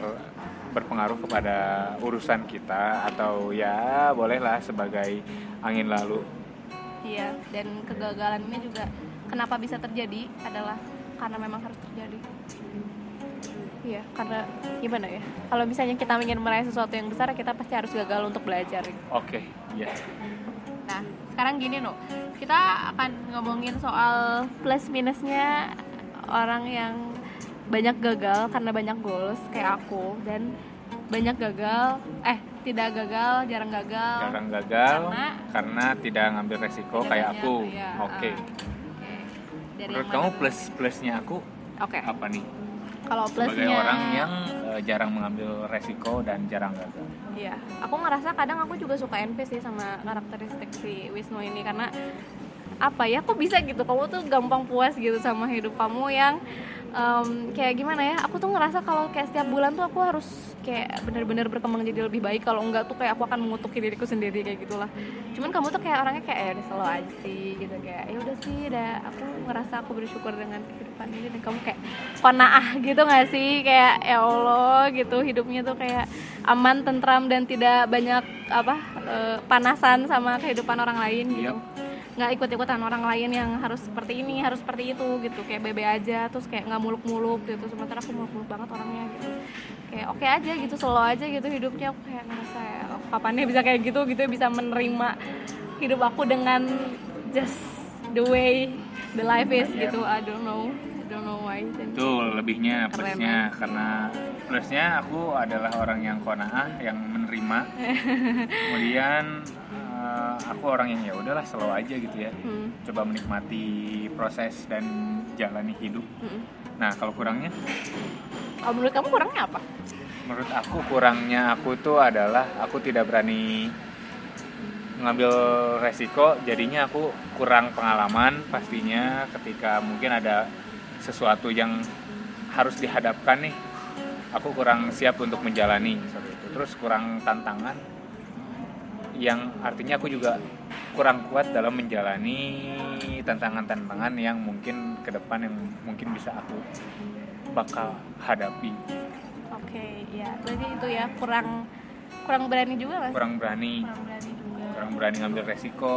berpengaruh kepada urusan kita atau ya bolehlah sebagai angin lalu Iya. Dan kegagalan ini juga kenapa bisa terjadi adalah karena memang harus terjadi. Iya, karena gimana ya? Kalau misalnya kita ingin meraih sesuatu yang besar, kita pasti harus gagal untuk belajar. oke ya Nah, sekarang gini no, kita akan ngomongin soal plus minusnya orang yang banyak gagal karena banyak goals kayak aku dan banyak gagal, eh tidak gagal, jarang gagal. jarang gagal Karena- karena, tidak ngambil resiko Tidak kayak banyak, aku iya, oke. Dari menurut kamu plus plusnya aku? Oke. apa nih Kalau sebagai plusnya orang yang eh, jarang mengambil resiko dan jarang gagal. Iya, aku ngerasa kadang aku juga suka NP sih sama karakteristik si Wisnu ini karena apa ya, kok bisa gitu? Kamu tuh gampang puas gitu sama hidup kamu yang em, kayak gimana ya? Aku tuh ngerasa kalau kayak setiap bulan tuh aku harus kayak bener-bener berkembang jadi lebih baik. Kalau enggak tuh kayak aku akan mengutuki diriku sendiri kayak gitulah. Cuman kamu tuh kayak orangnya kayak ya udah slow aja sih gitu kayak ya udah sih, udah aku ngerasa aku bersyukur dengan kehidupan ini dan kamu kayak konaah gitu nggak sih kayak ya Allah gitu hidupnya tuh kayak aman tentram dan tidak banyak apa eh, panasan sama kehidupan orang lain gitu Yap. Nggak ikut-ikutan orang lain yang harus seperti ini harus seperti itu gitu. Kayak bebe aja terus kayak nggak muluk-muluk gitu. Sementara aku muluk-muluk banget orangnya gitu. Kayak oke aja gitu. Slow aja gitu hidupnya. Aku kayak ngerasa ya, kapannya bisa kayak gitu gitu. Bisa menerima hidup aku dengan just the way the life is Iya. gitu. I don't know. I don't know why. Itu lebihnya Keren plusnya karena plusnya aku adalah orang yang konaah yang menerima. Kemudian aku orang yang ya udahlah slow aja gitu ya. Hmm, coba menikmati proses dan jalani hidup. Hmm. nah kalau kurangnya? Kalau menurut kamu kurangnya apa? Menurut aku kurangnya aku tuh adalah aku tidak berani mengambil resiko. Jadinya aku kurang pengalaman pastinya ketika mungkin ada sesuatu yang harus dihadapkan nih. Aku kurang siap untuk menjalani. Itu terus kurang tantangan yang artinya aku juga kurang kuat dalam menjalani tantangan-tantangan yang mungkin ke depan yang mungkin bisa aku bakal hadapi. Oke ya berarti itu ya kurang kurang berani juga sih? kurang berani. Kurang berani juga. Kurang berani ngambil resiko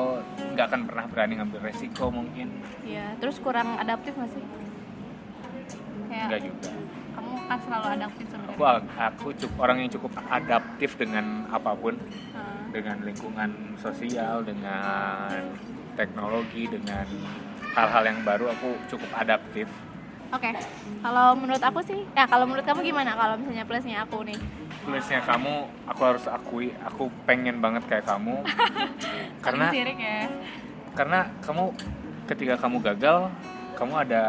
nggak akan pernah berani ngambil resiko mungkin. Ya terus kurang adaptif nggak sih? Kayak enggak juga. kamu kan selalu adaptif aku sebenarnya aku cukup orang yang cukup adaptif dengan apa pun. Hmm. Dengan lingkungan sosial dengan teknologi dengan hal-hal yang baru aku cukup adaptif Oke, kalau menurut aku sih, ya kalau menurut kamu gimana kalau misalnya plusnya aku nih? plusnya kamu aku harus akui aku pengen banget kayak kamu karena sirik ya. karena kamu ketika kamu gagal kamu ada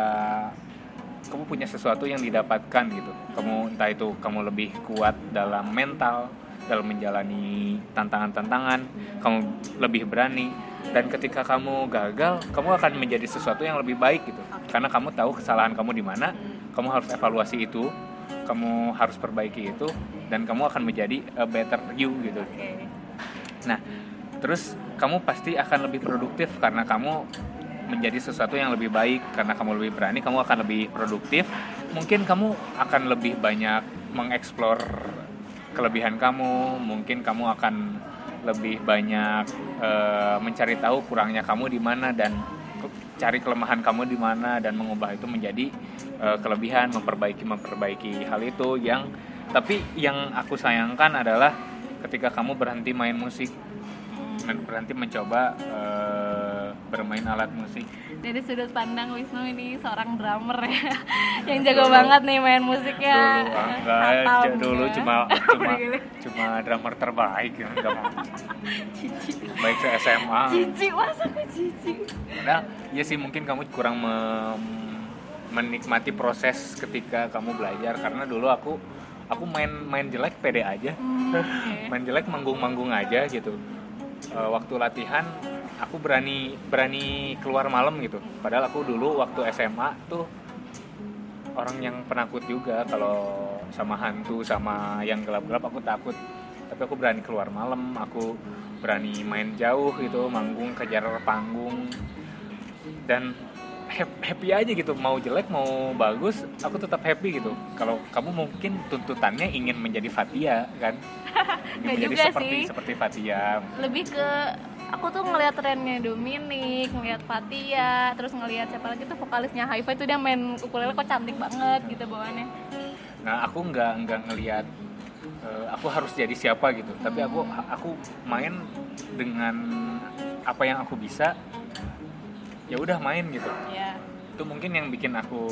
kamu punya sesuatu yang didapatkan gitu kamu entah itu kamu lebih kuat dalam mental dalam menjalani tantangan-tantangan kamu lebih berani dan ketika kamu gagal kamu akan menjadi sesuatu yang lebih baik gitu. Karena kamu tahu kesalahan kamu di mana kamu harus evaluasi itu kamu harus perbaiki itu dan kamu akan menjadi a better you gitu. Nah, terus kamu pasti akan lebih produktif karena kamu menjadi sesuatu yang lebih baik karena kamu lebih berani kamu akan lebih produktif. Mungkin kamu akan lebih banyak mengeksplor kelebihan kamu mungkin kamu akan lebih banyak uh, mencari tahu kurangnya kamu di mana dan cari kelemahan kamu di mana dan mengubah itu menjadi uh, kelebihan memperbaiki memperbaiki hal itu yang tapi yang aku sayangkan adalah ketika kamu berhenti main musik berhenti mencoba uh, bermain alat musik dari sudut pandang Wisnu ini seorang drummer ya. Yang jago dulu, banget nih main musiknya dulu enggak dulu ya. cuma cuma cuma drummer terbaik ya mau. Baik ke SMA cici masa ke cici? Nah ya sih mungkin kamu kurang me menikmati proses ketika kamu belajar karena dulu aku aku main main jelek pede aja. Hmm, okay. main jelek manggung-manggung aja gitu. Uh, waktu latihan aku berani berani keluar malam gitu. Padahal aku dulu waktu SMA tuh orang yang penakut juga. Kalau sama hantu sama yang gelap-gelap aku takut. Tapi aku berani keluar malam aku berani main jauh gitu manggung kejar panggung. Dan happy aja gitu. Mau jelek mau bagus aku tetap happy gitu. Kalau kamu mungkin tuntutannya ingin menjadi Fatia kan? Ingin menjadi juga seperti sih. seperti Fatia lebih ke aku tuh ngelihat trennya Dominic ngelihat Fatia terus ngelihat siapa lagi tuh vokalisnya Haifa itu dia main ukulele kok cantik banget gitu bawaannya nah aku nggak nggak ngelihat uh, aku harus jadi siapa gitu hmm. tapi aku aku main dengan apa yang aku bisa ya udah main gitu yeah. itu mungkin yang bikin aku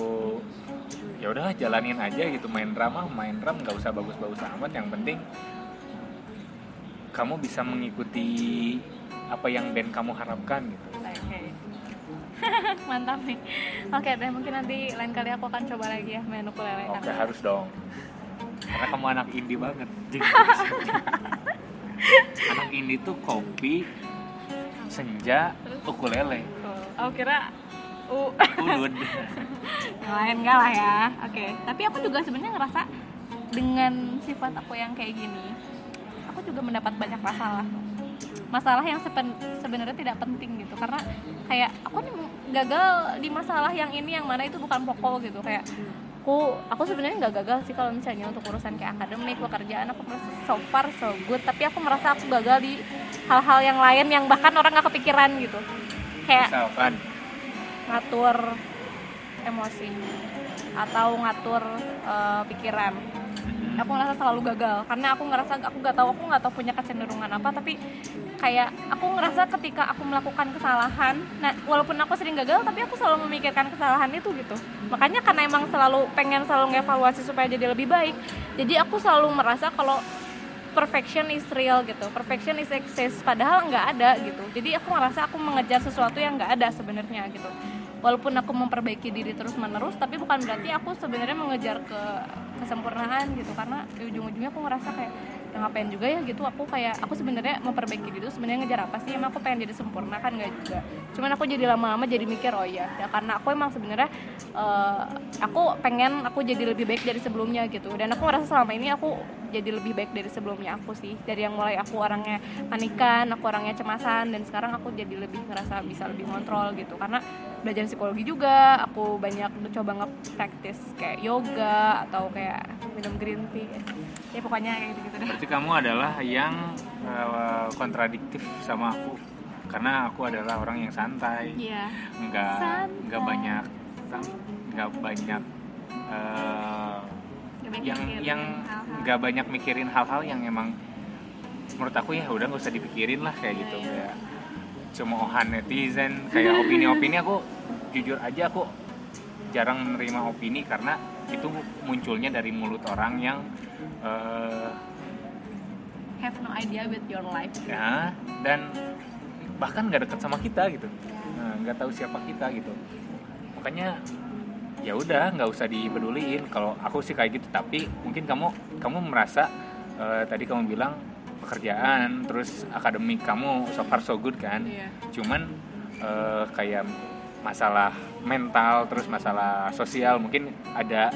ya udah jalanin aja gitu main drama main drum nggak usah bagus-bagus amat yang penting kamu bisa mengikuti apa yang band kamu harapkan gitu. Okay. mantap nih. Oke okay, deh mungkin nanti lain kali aku akan coba lagi ya main ukulele. Oke okay, harus dong. Karena kamu anak indie banget. Anak indie tuh kopi senja ukulele. Oh kira u. Ulud lain enggak lah ya. Oke okay. tapi aku juga sebenarnya ngerasa dengan sifat aku yang kayak gini aku juga mendapat banyak masalah. Masalah yang sebenarnya tidak penting gitu. Karena kayak aku nih gagal di masalah yang ini yang mana itu bukan pokok gitu. Kayak aku aku sebenarnya nggak gagal sih kalau misalnya untuk urusan kayak akademik pekerjaan aku merasa so far so good. Tapi aku merasa aku gagal di hal-hal yang lain yang bahkan orang nggak kepikiran gitu. Kayak Misalkan. ngatur emosi atau ngatur uh, pikiran aku ngerasa selalu gagal karena aku ngerasa aku nggak tahu aku nggak tahu punya kecenderungan apa tapi kayak aku ngerasa ketika aku melakukan kesalahan nah walaupun aku sering gagal tapi aku selalu memikirkan kesalahan itu gitu. Makanya karena emang selalu pengen selalu ngevaluasi supaya jadi lebih baik jadi aku selalu merasa kalau perfection is real gitu. Perfection is exist padahal nggak ada gitu. Jadi aku ngerasa aku mengejar sesuatu yang nggak ada sebenarnya gitu walaupun aku memperbaiki diri terus menerus tapi bukan berarti aku sebenarnya mengejar ke kesempurnaan gitu. Karena di ujung-ujungnya aku ngerasa kayak ya ngapain juga ya gitu aku kayak aku sebenarnya memperbaiki diri itu sebenarnya ngejar apa sih? Emang aku pengen jadi sempurna kan? Nggak juga. Cuman aku jadi lama-lama jadi mikir oh iya. Ya karena aku emang sebenarnya uh, aku pengen aku jadi lebih baik dari sebelumnya gitu. Dan aku ngerasa selama ini aku jadi lebih baik dari sebelumnya aku sih. Dari yang mulai aku orangnya panikan aku orangnya cemasan dan sekarang aku jadi lebih ngerasa bisa lebih kontrol gitu. Karena belajar psikologi juga aku banyak coba nge-practice kayak yoga atau kayak minum green tea ya pokoknya kayak gitu gitu deh berarti kamu adalah yang uh, kontradiktif sama aku. Karena aku adalah orang yang santai. Yeah. nggak nggak banyak nggak banyak uh, yang yang nggak banyak mikirin hal-hal yang emang menurut aku ya udah nggak usah dipikirin lah kayak gitu. yeah, kayak cemoohan netizen kayak opini-opini aku jujur aja aku jarang menerima opini karena itu munculnya dari mulut orang yang uh, have no idea with your life. ya dan bahkan nggak deket sama kita gitu. Nah, nggak tahu siapa kita gitu. Makanya ya udah nggak usah dipeduliin. Kalau aku sih kayak gitu tapi mungkin kamu kamu merasa uh, tadi kamu bilang pekerjaan terus akademik kamu so far so good kan? Yeah. cuman uh, kayak masalah mental terus masalah sosial mungkin ada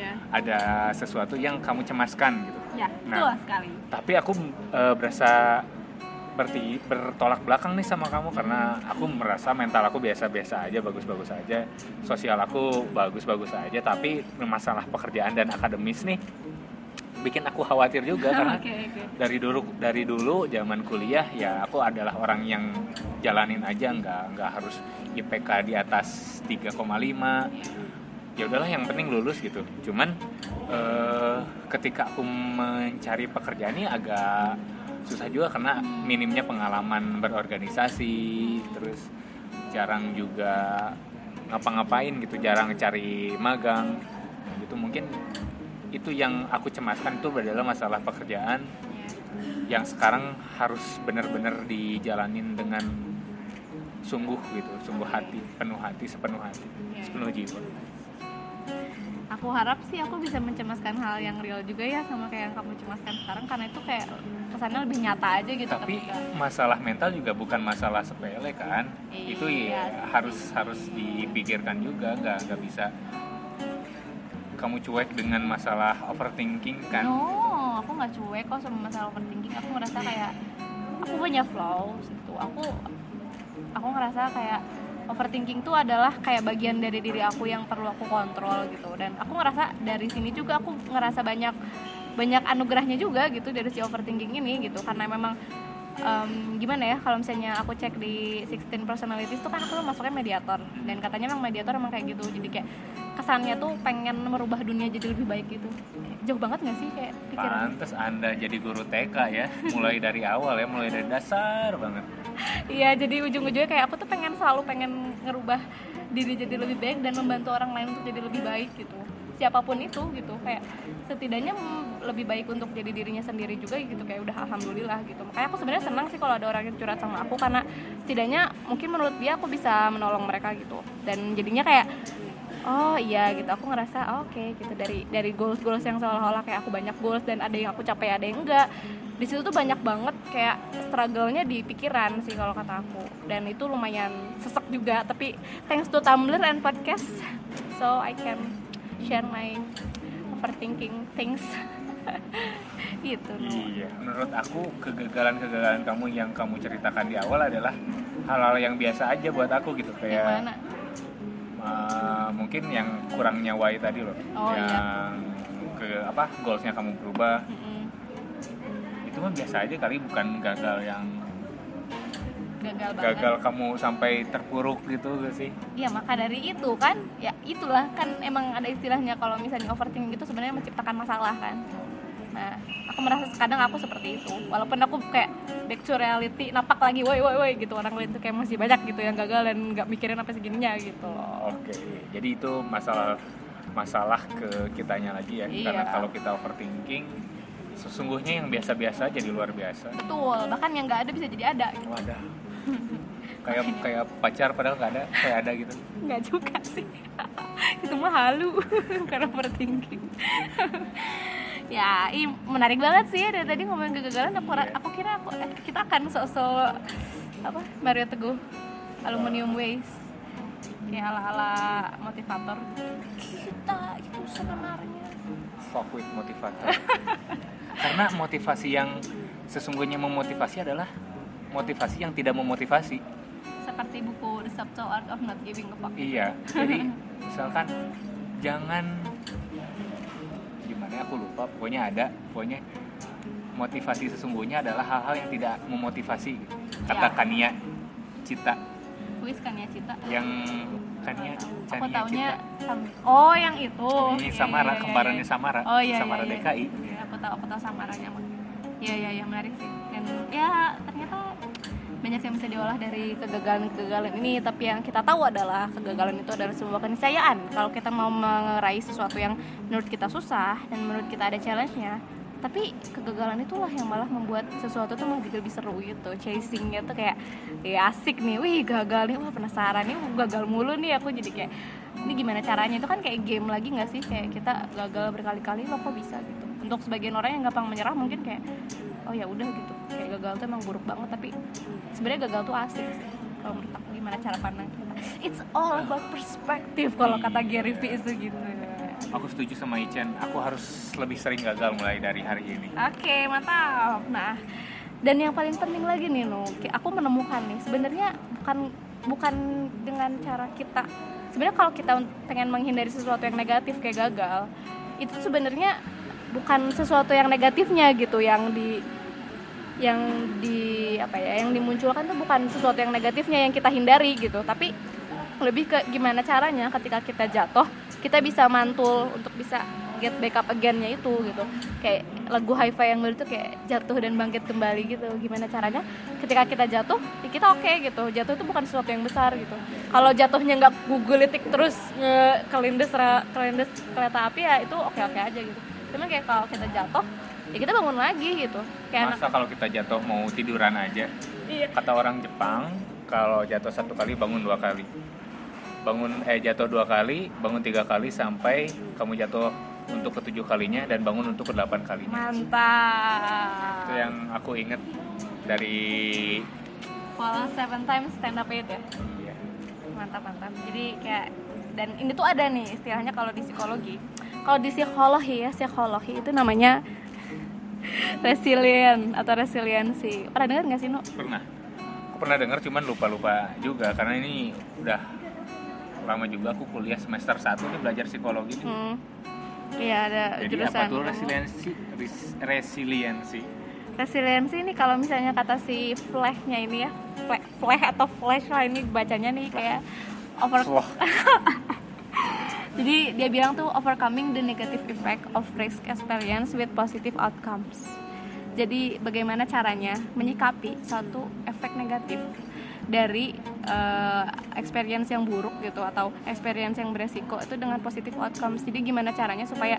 yeah. ada sesuatu yang kamu cemaskan gitu. Ya, nah sekali. tapi aku uh, berasa berarti bertolak belakang nih sama kamu karena aku merasa mental aku biasa-biasa aja bagus-bagus aja. Sosial aku bagus-bagus aja tapi masalah pekerjaan dan akademis nih bikin aku khawatir juga karena Oke, oke. dari dulu dari dulu zaman kuliah ya aku adalah orang yang jalanin aja nggak nggak harus IPK di atas 3,5 ya udahlah yang penting lulus gitu. Cuman eh, ketika aku mencari pekerjaan ini agak susah juga karena minimnya pengalaman berorganisasi terus jarang juga ngapa-ngapain gitu jarang cari magang. Gitu mungkin itu yang aku cemaskan itu adalah masalah pekerjaan yang sekarang harus benar-benar dijalanin dengan sungguh gitu sungguh hati penuh hati sepenuh hati sepenuh jiwa aku harap sih aku bisa mencemaskan hal yang real juga ya sama kayak yang kamu cemaskan sekarang karena itu kayak kesannya lebih nyata aja gitu tapi ketika masalah mental juga bukan masalah sepele kan? Itu Iya ya sih. harus harus dipikirkan juga nggak nggak bisa kamu cuek dengan masalah overthinking kan? No aku nggak cuek kok sama masalah overthinking. Aku ngerasa kayak aku punya flow gitu. Aku aku ngerasa kayak overthinking tuh adalah kayak bagian dari diri aku yang perlu aku kontrol gitu. Dan aku ngerasa dari sini juga aku ngerasa banyak banyak anugerahnya juga gitu dari si overthinking ini gitu. Karena memang em, gimana ya kalau misalnya aku cek di 16 personalities tuh kan aku masuknya mediator. Dan katanya memang mediator emang kayak gitu. Jadi kayak kesannya tuh pengen merubah dunia jadi lebih baik gitu. Jauh banget gak sih kayak pikiran Pantes Anda jadi guru TK ya, mulai dari awal ya, mulai dari dasar banget. Iya, jadi ujung-ujungnya kayak aku tuh pengen selalu pengen ngerubah diri jadi lebih baik dan membantu orang lain untuk jadi lebih baik gitu. Siapa pun itu gitu, kayak setidaknya lebih baik untuk jadi dirinya sendiri juga gitu. Kayak udah alhamdulillah gitu. Makanya aku sebenarnya senang sih kalau ada orang yang curhat sama aku karena setidaknya mungkin menurut dia aku bisa menolong mereka gitu. Dan jadinya kayak oh iya gitu. Aku ngerasa oh, oke gitu. Dari dari goals goals yang seolah-olah kayak aku banyak goals dan ada yang aku capai ada yang enggak. Di situ tuh banyak banget kayak struggle-nya di pikiran sih kalau kata aku. Dan itu lumayan sesek juga. Tapi thanks to Tumblr and podcast so I can share my overthinking things gitu. Iya, menurut aku kegagalan-kegagalan kamu yang kamu ceritakan di awal adalah hal-hal yang biasa aja buat aku gitu yang kayak mana uh, mungkin yang kurangnya why tadi loh, Oh, iya. yang ke apa goalsnya kamu berubah Mm-mm. itu mah biasa aja kali bukan gagal yang gagal banget gagal kamu sampai terpuruk gitu gak sih? Iya maka dari itu kan ya itulah kan emang ada istilahnya kalau misalnya overthinking itu sebenarnya menciptakan masalah kan. Nah aku merasa kadang aku seperti itu walaupun aku kayak back to reality napak lagi woi woi woi gitu orang lain tuh kayak masih banyak gitu yang gagal dan nggak mikirin apa segininya gitu loh. Oke, jadi itu masalah masalah ke kitanya lagi ya. Iya. Karena kalau kita overthinking, sesungguhnya yang biasa-biasa jadi luar biasa. Betul bahkan yang nggak ada bisa jadi ada gitu. Wadah. kayak kayak pacar padahal nggak ada, kayak ada gitu. Nggak juga sih. Itu mah halu karena overthinking. ya, ih, menarik banget sih dari tadi ngomongin kegagalan. Aku ra- aku kira aku eh, kita akan sok-sok apa Mario Teguh Aluminium Waste. Kayak ala-ala motivator. Kita itu sebenarnya Fuck with motivator. Karena motivasi yang sesungguhnya memotivasi adalah motivasi yang tidak memotivasi. seperti buku The Subtle Art of Not Giving a Fuck Iya, jadi misalkan jangan gimana ya, aku lupa, pokoknya ada, pokoknya motivasi sesungguhnya adalah hal-hal yang tidak memotivasi. Kata Ya. Kania Cita Wis kan ya Cita yang Kania aku Kania taunya Cita. Oh yang itu Ini Iya, Samara, iya, iya, kembarannya iya. Samara, oh iya Samara iya, iya. DKI. Iya, aku tahu aku tahu samaranya mah iya iya iya menarik sih dan ya ternyata banyak yang bisa diolah dari kegagalan-kegagalan ini tapi yang kita tahu adalah kegagalan itu adalah sebuah keniscayaan. Kalau kita mau meraih sesuatu yang menurut kita susah dan menurut kita ada challenge-nya tapi kegagalan itulah yang malah membuat sesuatu tuh malah jadi lebih seru gitu. Chasingnya tuh kayak ya asik nih wih gagal nih wah penasaran nih wah, gagal mulu nih aku jadi kayak ini gimana caranya? Itu kan kayak game lagi nggak sih? Kayak kita gagal berkali-kali lo kok bisa gitu untuk sebagian orang yang gampang menyerah mungkin kayak oh ya udah gitu. Kayak gagal tuh emang buruk banget tapi sebenarnya gagal tuh asik sih. Kalau menurut aku gimana cara pandang? Kita it's all about perspective kalau kata Gary Vee itu gitu. Aku setuju sama Ichen, aku harus lebih sering gagal mulai dari hari ini. Oke, mantap. Nah, dan yang paling penting lagi nih no aku menemukan nih sebenarnya bukan bukan dengan cara kita. Sebenarnya kalau kita pengen menghindari sesuatu yang negatif kayak gagal itu sebenarnya bukan sesuatu yang negatifnya gitu yang di yang di apa ya yang dimunculkan tuh bukan sesuatu yang negatifnya yang kita hindari gitu. Tapi lebih ke gimana caranya ketika kita jatuh kita bisa mantul untuk bisa get back up again-nya itu gitu. Kayak lagu hi-fi yang dulu tuh kayak jatuh dan bangkit kembali gitu. Gimana caranya ketika kita jatuh ya kita oke okay, gitu. Jatuh itu bukan sesuatu yang besar gitu. Kalau jatuhnya nggak gugulitik terus kelindes kelindes kereta api ya itu oke oke aja gitu cuman kayak kalau kita jatuh ya kita bangun lagi gitu. Kayak masa kalau kita jatuh mau tiduran aja? Iya. kata orang Jepang kalau jatuh satu kali bangun dua kali. Bangun eh jatuh dua kali bangun tiga kali sampai kamu jatuh untuk ketujuh kalinya dan bangun untuk kedelapan kalinya. Mantap. Itu yang aku inget dari Fall seven times stand up it ya? Iya. Mantap mantap. Jadi kayak dan ini tuh ada nih istilahnya kalau di psikologi kalau di psikologi ya psikologi itu namanya resilient atau resiliensi pernah dengar nggak sih no pernah aku pernah dengar cuman lupa lupa juga karena ini udah lama juga aku kuliah semester 1 nih belajar psikologi nih. Hmm. Iya ada Jadi jurusan. apa tuh resiliensi? resiliensi. Resiliensi ini kalau misalnya kata si flashnya ini ya, flash, flash atau flash lah ini bacanya nih kayak over. Jadi dia bilang tuh overcoming the negative effect of risk experience with positive outcomes. Jadi bagaimana caranya menyikapi satu efek negatif dari uh, experience yang buruk gitu atau experience yang beresiko itu dengan positif outcomes jadi gimana caranya supaya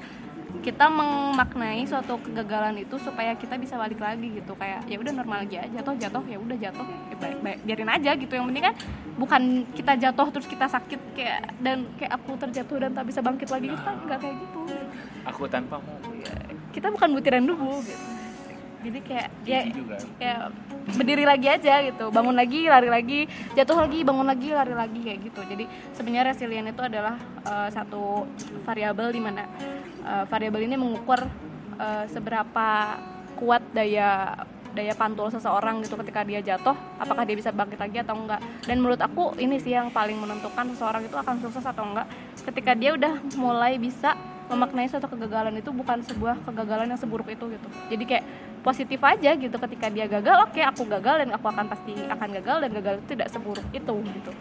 kita memaknai suatu kegagalan itu supaya kita bisa balik lagi gitu. Kayak ya udah normal aja. Jatuh jatuh. Ya udah jatuh. Ya baik, baik, biarin aja gitu. Yang penting kan bukan kita jatuh terus kita sakit kayak dan kayak aku terjatuh dan tak bisa bangkit lagi. Kita kan nggak kayak gitu. Aku tanpamu ya, kita bukan butiran debu gitu. Jadi kayak ya ya berdiri lagi aja gitu. Bangun lagi lari lagi. Jatuh lagi bangun lagi lari lagi kayak gitu. Jadi sebenarnya resilient itu adalah uh, satu variabel di mana uh, variabel ini mengukur uh, seberapa kuat daya daya pantul seseorang gitu ketika dia jatuh apakah dia bisa bangkit lagi atau enggak. Dan menurut aku ini sih yang paling menentukan seseorang itu akan sukses atau enggak. Ketika dia udah mulai bisa memaknai suatu kegagalan itu bukan sebuah kegagalan yang seburuk itu gitu. Jadi kayak positif aja gitu ketika dia gagal oke okay, aku gagal dan aku akan pasti akan gagal dan gagal itu tidak seburuk itu gitu.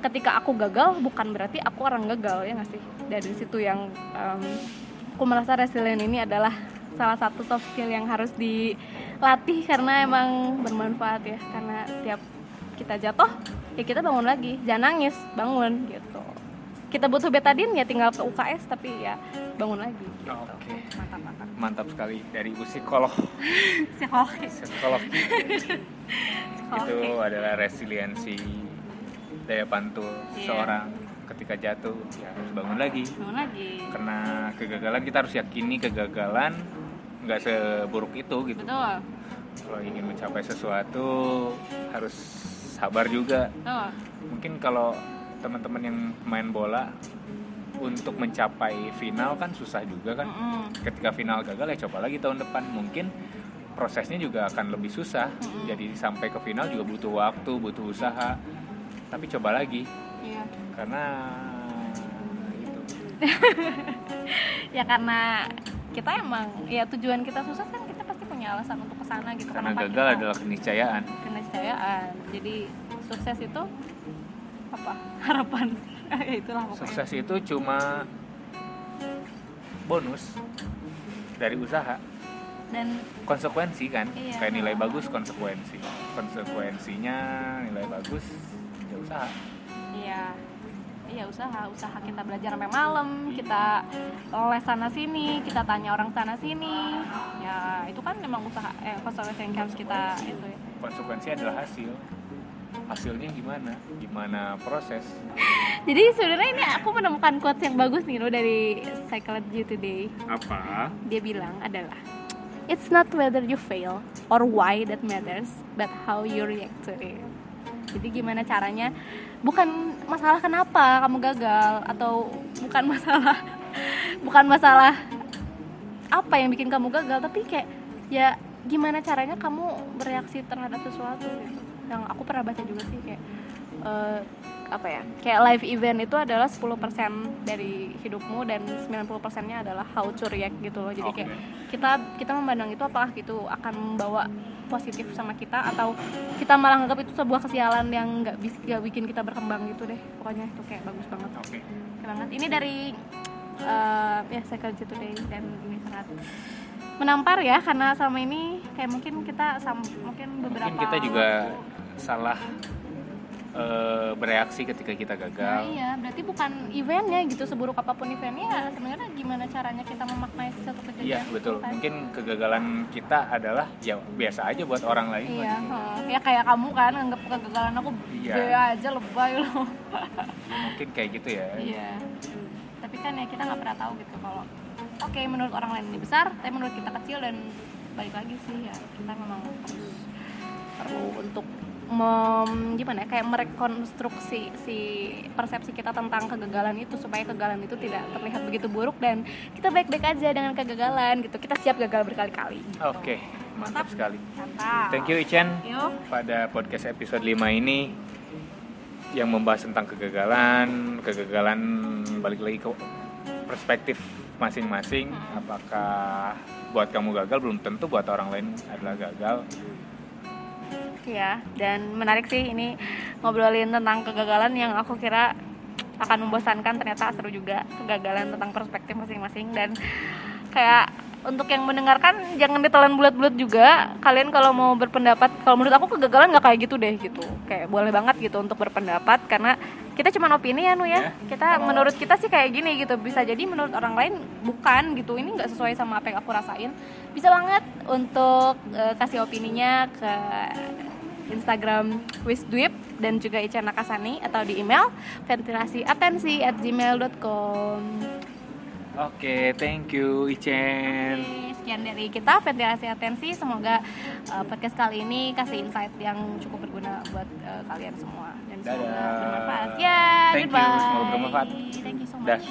Ketika aku gagal bukan berarti aku orang gagal ya nggak sih? Dari situ yang um, aku merasa resilient ini adalah salah satu soft skill yang harus dilatih karena emang bermanfaat ya. Karena setiap kita jatuh ya kita bangun lagi. Jangan nangis bangun gitu. Kita butuh betadin ya tinggal ke UKS tapi ya bangun lagi gitu. okay. mantap mantap. Mantap sekali. Dari psikolog. Psikologi. Psikolog itu adalah resiliensi daya pantul yeah. seorang ketika jatuh ya harus bangun lagi. Bangun lagi. Karena kegagalan kita harus yakini kegagalan nggak seburuk itu gitu. Betul. Kalau ingin mencapai sesuatu harus sabar juga. Betul. mungkin kalau teman-teman yang main bola untuk mencapai final kan susah juga kan. Mm -hmm. ketika final gagal ya coba lagi tahun depan. Mungkin prosesnya juga akan lebih susah. Mm -hmm. jadi sampai ke final juga butuh waktu butuh usaha. Tapi coba lagi. Yeah. Karena itu ya karena kita emang ya tujuan kita susah kan kita pasti punya alasan untuk ke sana gitu karena gagal kita, adalah keniscayaan. Keniscayaan. Jadi sukses itu apa? Harapan. Ya itulah pokoknya. sukses itu cuma bonus dari usaha. Dan konsekuensi kan? Iya, kayak nilai bagus konsekuensi. Konsekuensinya nilai bagus ya usaha. Iya iya usaha usaha kita belajar sampai malam kita les sana sini kita tanya orang sana sini. Ya itu kan memang usaha eh konsekuensi yang harus kita itu ya. konsekuensi adalah hasil. Hasilnya gimana? Gimana proses? Jadi sebenarnya ini aku menemukan quotes yang bagus nih loh dari Psychology Today. Apa? Dia bilang adalah It's not whether you fail or why that matters, but how you react to it. Jadi gimana caranya? Bukan masalah kenapa kamu gagal atau bukan masalah bukan masalah apa yang bikin kamu gagal, tapi kayak ya gimana caranya kamu bereaksi terhadap sesuatu gitu yang aku pernah baca juga sih kayak uh, apa ya kayak live event itu adalah 10% dari hidupmu dan 90% nya adalah how to react gitu loh jadi Oke. kayak kita kita memandang itu apakah gitu akan membawa positif sama kita atau kita malah nganggap itu sebuah kesialan yang nggak bis nggak bikin kita berkembang gitu deh. Pokoknya itu kayak bagus banget. Oke. Oke banget. Ini dari uh, ya Psychology Today dan ini sangat menampar ya karena selama ini kayak mungkin kita sam mungkin beberapa mungkin kita juga salah eh, bereaksi ketika kita Nah, gagal iya, berarti bukan eventnya gitu seburuk apa pun eventnya sebenarnya gimana caranya kita memaknai satu kejadian Iya betul. kan? Mungkin kegagalan kita adalah ya biasa aja buat orang lain. Iya, ya kayak kamu kan anggap kegagalan aku Iya. be aja lebay loh. Mungkin kayak gitu ya. iya. Tapi kan ya kita nggak pernah tahu gitu kalau oke menurut orang lain ini besar, tapi menurut kita kecil dan balik lagi sih ya kita memang perlu untuk mem, gimana ya kayak merekonstruksi si persepsi kita tentang kegagalan itu supaya kegagalan itu tidak terlihat begitu buruk dan kita baik-baik aja dengan kegagalan gitu kita siap gagal berkali-kali gitu. Oke, mantap sekali. mantap Thank you Ichen pada podcast episode 5 ini yang membahas tentang kegagalan, kegagalan balik lagi ke perspektif masing-masing. Apakah buat kamu gagal belum tentu buat orang lain adalah gagal. Ya. Dan menarik sih ini ngobrolin tentang kegagalan yang aku kira akan membosankan. Ternyata seru juga kegagalan tentang perspektif masing-masing. Dan kayak untuk yang mendengarkan jangan ditelan bulat-bulat juga. Kalian kalau mau berpendapat kalau menurut aku kegagalan nggak kayak gitu deh gitu. Kayak boleh banget gitu untuk berpendapat karena kita cuma opini ya nu ya. Ya. kita Kalau- menurut kita sih kayak gini gitu. Bisa jadi menurut orang lain bukan gitu. Ini nggak sesuai sama apa yang aku rasain. Bisa banget untuk eh, kasih opininya ke Instagram wisdwip dan juga Ica Nakasani atau di email ventilasiatensi at gmail.com Oke, okay, thank you Icen. Okay, sekian dari kita ventilasi atensi. Semoga uh, podcast kali ini kasih insight yang cukup berguna buat uh, kalian semua dan Dadah. semoga bermanfaat. Ya, yeah, thank you. Semoga bermanfaat. Thank you so much.